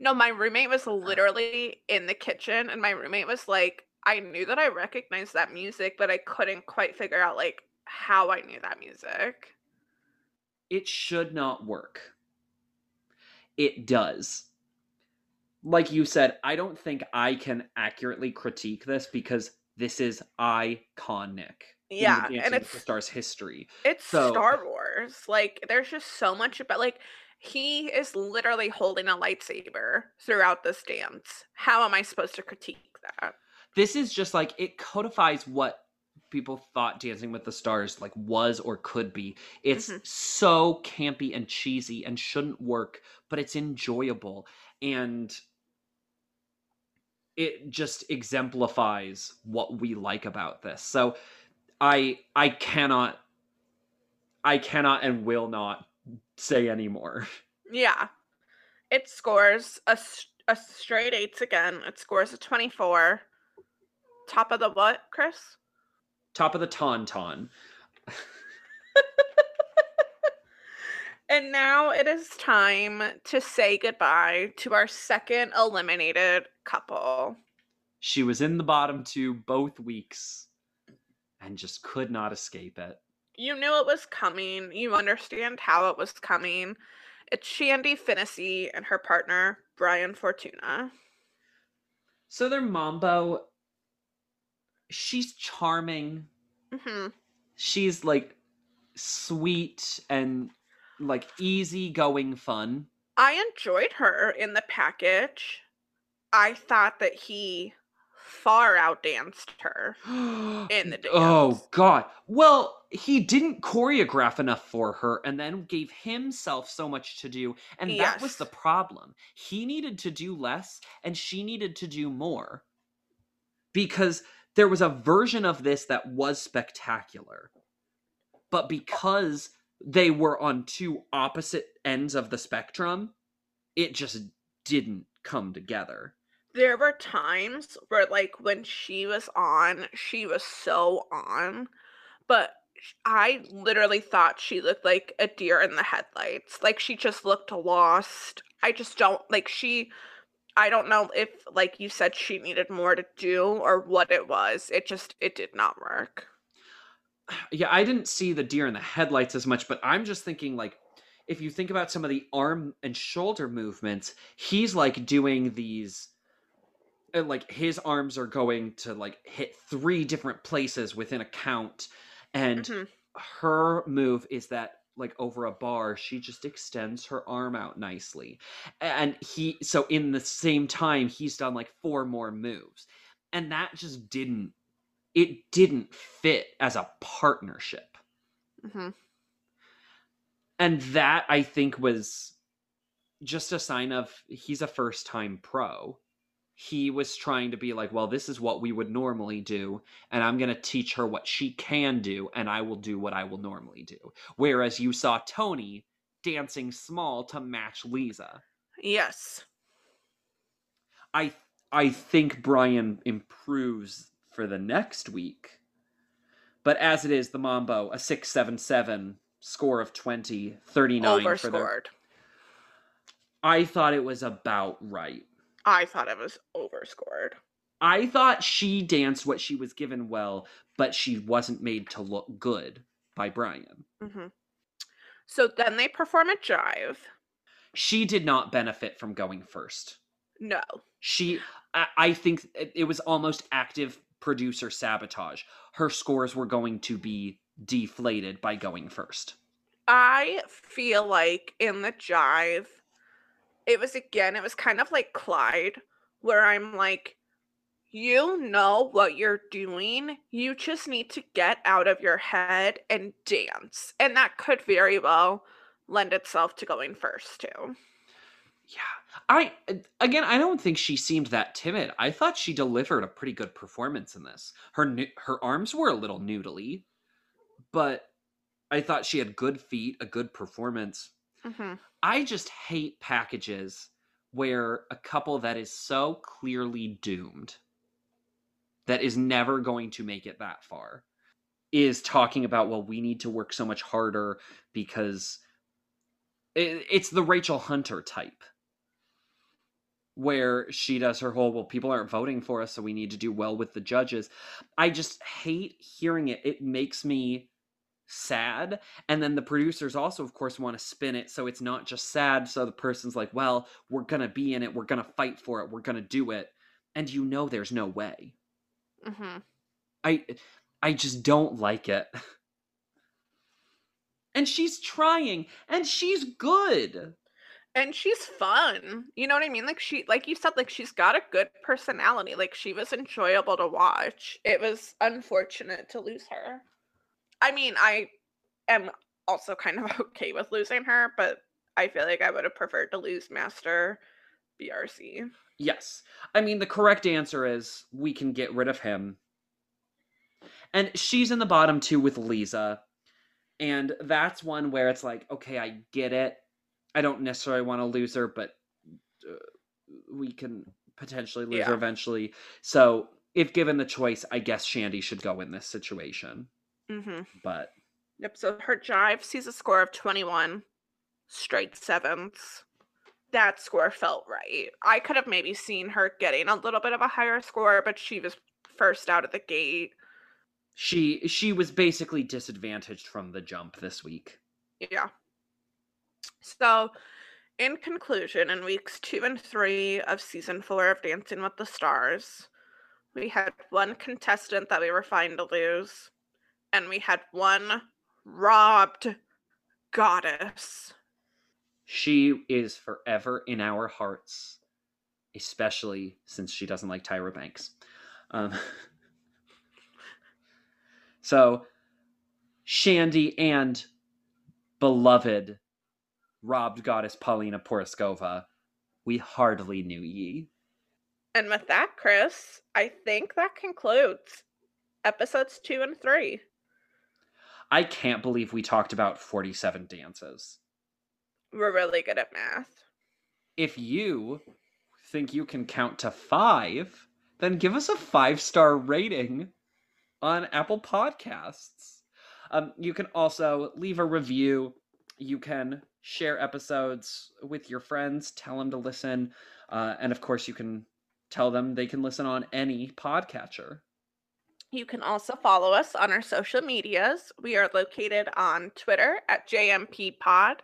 Speaker 2: No, my roommate was literally in the kitchen, and my roommate was like, I knew that I recognized that music, but I couldn't quite figure out like how I knew that music.
Speaker 1: It should not work. It does. like you said, I don't think I can accurately critique this because this is iconic.
Speaker 2: Yeah, and it's
Speaker 1: Stars history.
Speaker 2: it's
Speaker 1: So-
Speaker 2: Star Wars. Like there's just so much about like he is literally holding a lightsaber throughout this dance. How am I supposed to critique that?
Speaker 1: This is just like it codifies what people thought Dancing with the Stars like was or could be. It's
Speaker 2: Mhm.
Speaker 1: so campy and cheesy and shouldn't work, but it's enjoyable and it just exemplifies what we like about this. So I I cannot I cannot and will not say anymore.
Speaker 2: Yeah. It scores a, a straight eights again. It scores a 24. Top of the what, Chris?
Speaker 1: Top of the tauntaun.
Speaker 2: And now it is time to say goodbye to our second eliminated couple.
Speaker 1: She was in the bottom two both weeks and just could not escape it.
Speaker 2: You knew it was coming. You understand how it was coming. It's Shandi Finnessey and her partner, Brian Fortuna.
Speaker 1: So their Mambo, she's charming.
Speaker 2: hmm
Speaker 1: She's like sweet and like easygoing fun.
Speaker 2: I enjoyed her in the package. I thought that he far outdanced her.
Speaker 1: in
Speaker 2: the
Speaker 1: Oh god. Well, he didn't choreograph enough for her and then gave himself so much to do and that was the problem. He needed to do less and she needed to do more. Because there was a version of this that was spectacular. But because they were on two opposite ends of the spectrum, it just didn't come together.
Speaker 2: There were times where, like, when she was on, she was so on, but I literally thought she looked like a deer in the headlights. Like, she just looked lost. I just don't like she. I don't know if, like you said, she needed more to do or what it was. It just, it did not work.
Speaker 1: yeah, I didn't see the deer in the headlights as much, but I'm just thinking like if you think about some of the arm and shoulder movements, he's like doing these and like his arms are going to like hit three different places within a count and
Speaker 2: Mhm.
Speaker 1: her move is that like over a bar she just extends her arm out nicely. And he so in the same time he's done like four more moves. And that just didn't it didn't fit as a partnership.
Speaker 2: Mhm.
Speaker 1: and that i think was just a sign of he's a first time pro he was trying to be like well this is what we would normally do and i'm going to teach her what she can do and i will do what i will normally do whereas you saw tony dancing small to match Leeza
Speaker 2: Yes.
Speaker 1: i i think brian improves for the next week but as it is the mambo a 677 score of 20 39 for their
Speaker 2: Overscored.
Speaker 1: I thought it was about right.
Speaker 2: I thought it was overscored.
Speaker 1: I thought she danced what she was given well, but she wasn't made to look good by Brian.
Speaker 2: hmm So then they perform a jive.
Speaker 1: She did not benefit from going first.
Speaker 2: No.
Speaker 1: She, I, I think it was almost active producer sabotage. Her scores were going to be deflated by going first.
Speaker 2: I feel like in the jive, it was again, it was kind of like Clyde, where I'm like, you know what you're doing. You just need to get out of your head and dance. And that could very well lend itself to going first, too.
Speaker 1: Yeah. I again I don't think she seemed that timid. I thought she delivered a pretty good performance in this. Her her arms were a little noodly, but I thought she had good feet, a good performance.
Speaker 2: hmm
Speaker 1: I just hate packages where a couple that is so clearly doomed that is never going to make it that far is talking about well we need to work so much harder because it, it's the Rachel Hunter type. Where she does her whole well people aren't voting for us so we need to do well with the judges. I just hate hearing it. It makes me sad and then the producers also of course want to spin it so it's not just sad so the person's like well we're gonna be in it we're gonna fight for it we're gonna do it and you know there's no way
Speaker 2: hmm
Speaker 1: i i just don't like it and she's trying and she's good
Speaker 2: And she's fun. You know what I mean? Like she like you said, like she's got a good personality. Like she was enjoyable to watch. It was unfortunate to lose her. I mean, I am also kind of okay with losing her, but I feel like I would have preferred to lose Master BRC.
Speaker 1: yes. I mean the correct answer is we can get rid of him. And she's in the bottom two with Leeza. And that's one where it's like okay i get it. I don't necessarily want to lose her but uh, we can potentially lose her eventually. So if given the choice i guess Shandi should go in this situation
Speaker 2: Mm-hmm.
Speaker 1: but
Speaker 2: Yep. So her jive sees a score of 21 straight sevens. That score felt right. I could have maybe seen her getting a little bit of a higher score, but she was first out of the gate.
Speaker 1: she she was basically disadvantaged from the jump this week
Speaker 2: Yeah. So, in conclusion, in weeks two and three of season four of Dancing with the Stars, we had one contestant that we were fine to lose, and we had one robbed goddess.
Speaker 1: She is forever in our hearts, especially since she doesn't like Tyra Banks. Um, so, Shandi and beloved robbed goddess Paulina Porizkova, we hardly knew ye.
Speaker 2: And with that, Chris, I think that concludes episodes two and three.
Speaker 1: I can't believe we talked about 47 dances.
Speaker 2: We're really good at math.
Speaker 1: If you think you can count to five, then give us a five star rating on Apple Podcasts. Um, you can also leave a review. You can share episodes with your friends, tell them to listen. Uh, and of course, you can tell them they can listen on any podcatcher.
Speaker 2: You can also follow us on our social medias. We are located on Twitter at JMP Pod,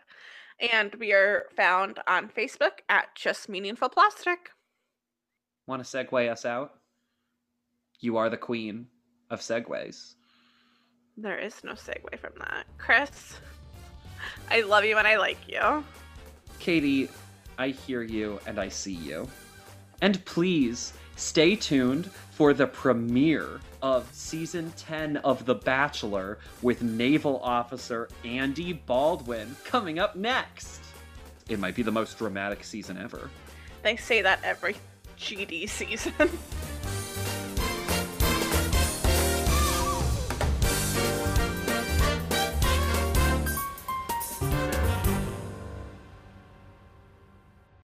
Speaker 2: and we are found on Facebook at Just Meaningful Plastic.
Speaker 1: Want to segue us out? You are the queen of segues.
Speaker 2: There is no segue from that. Chris, I love you and I like you.
Speaker 1: Katie, I hear you and I see you. And please stay tuned for the premiere of season 10 of The Bachelor with naval officer Andy Baldwin coming up next. It might be the most dramatic season ever.
Speaker 2: They say that every GD season.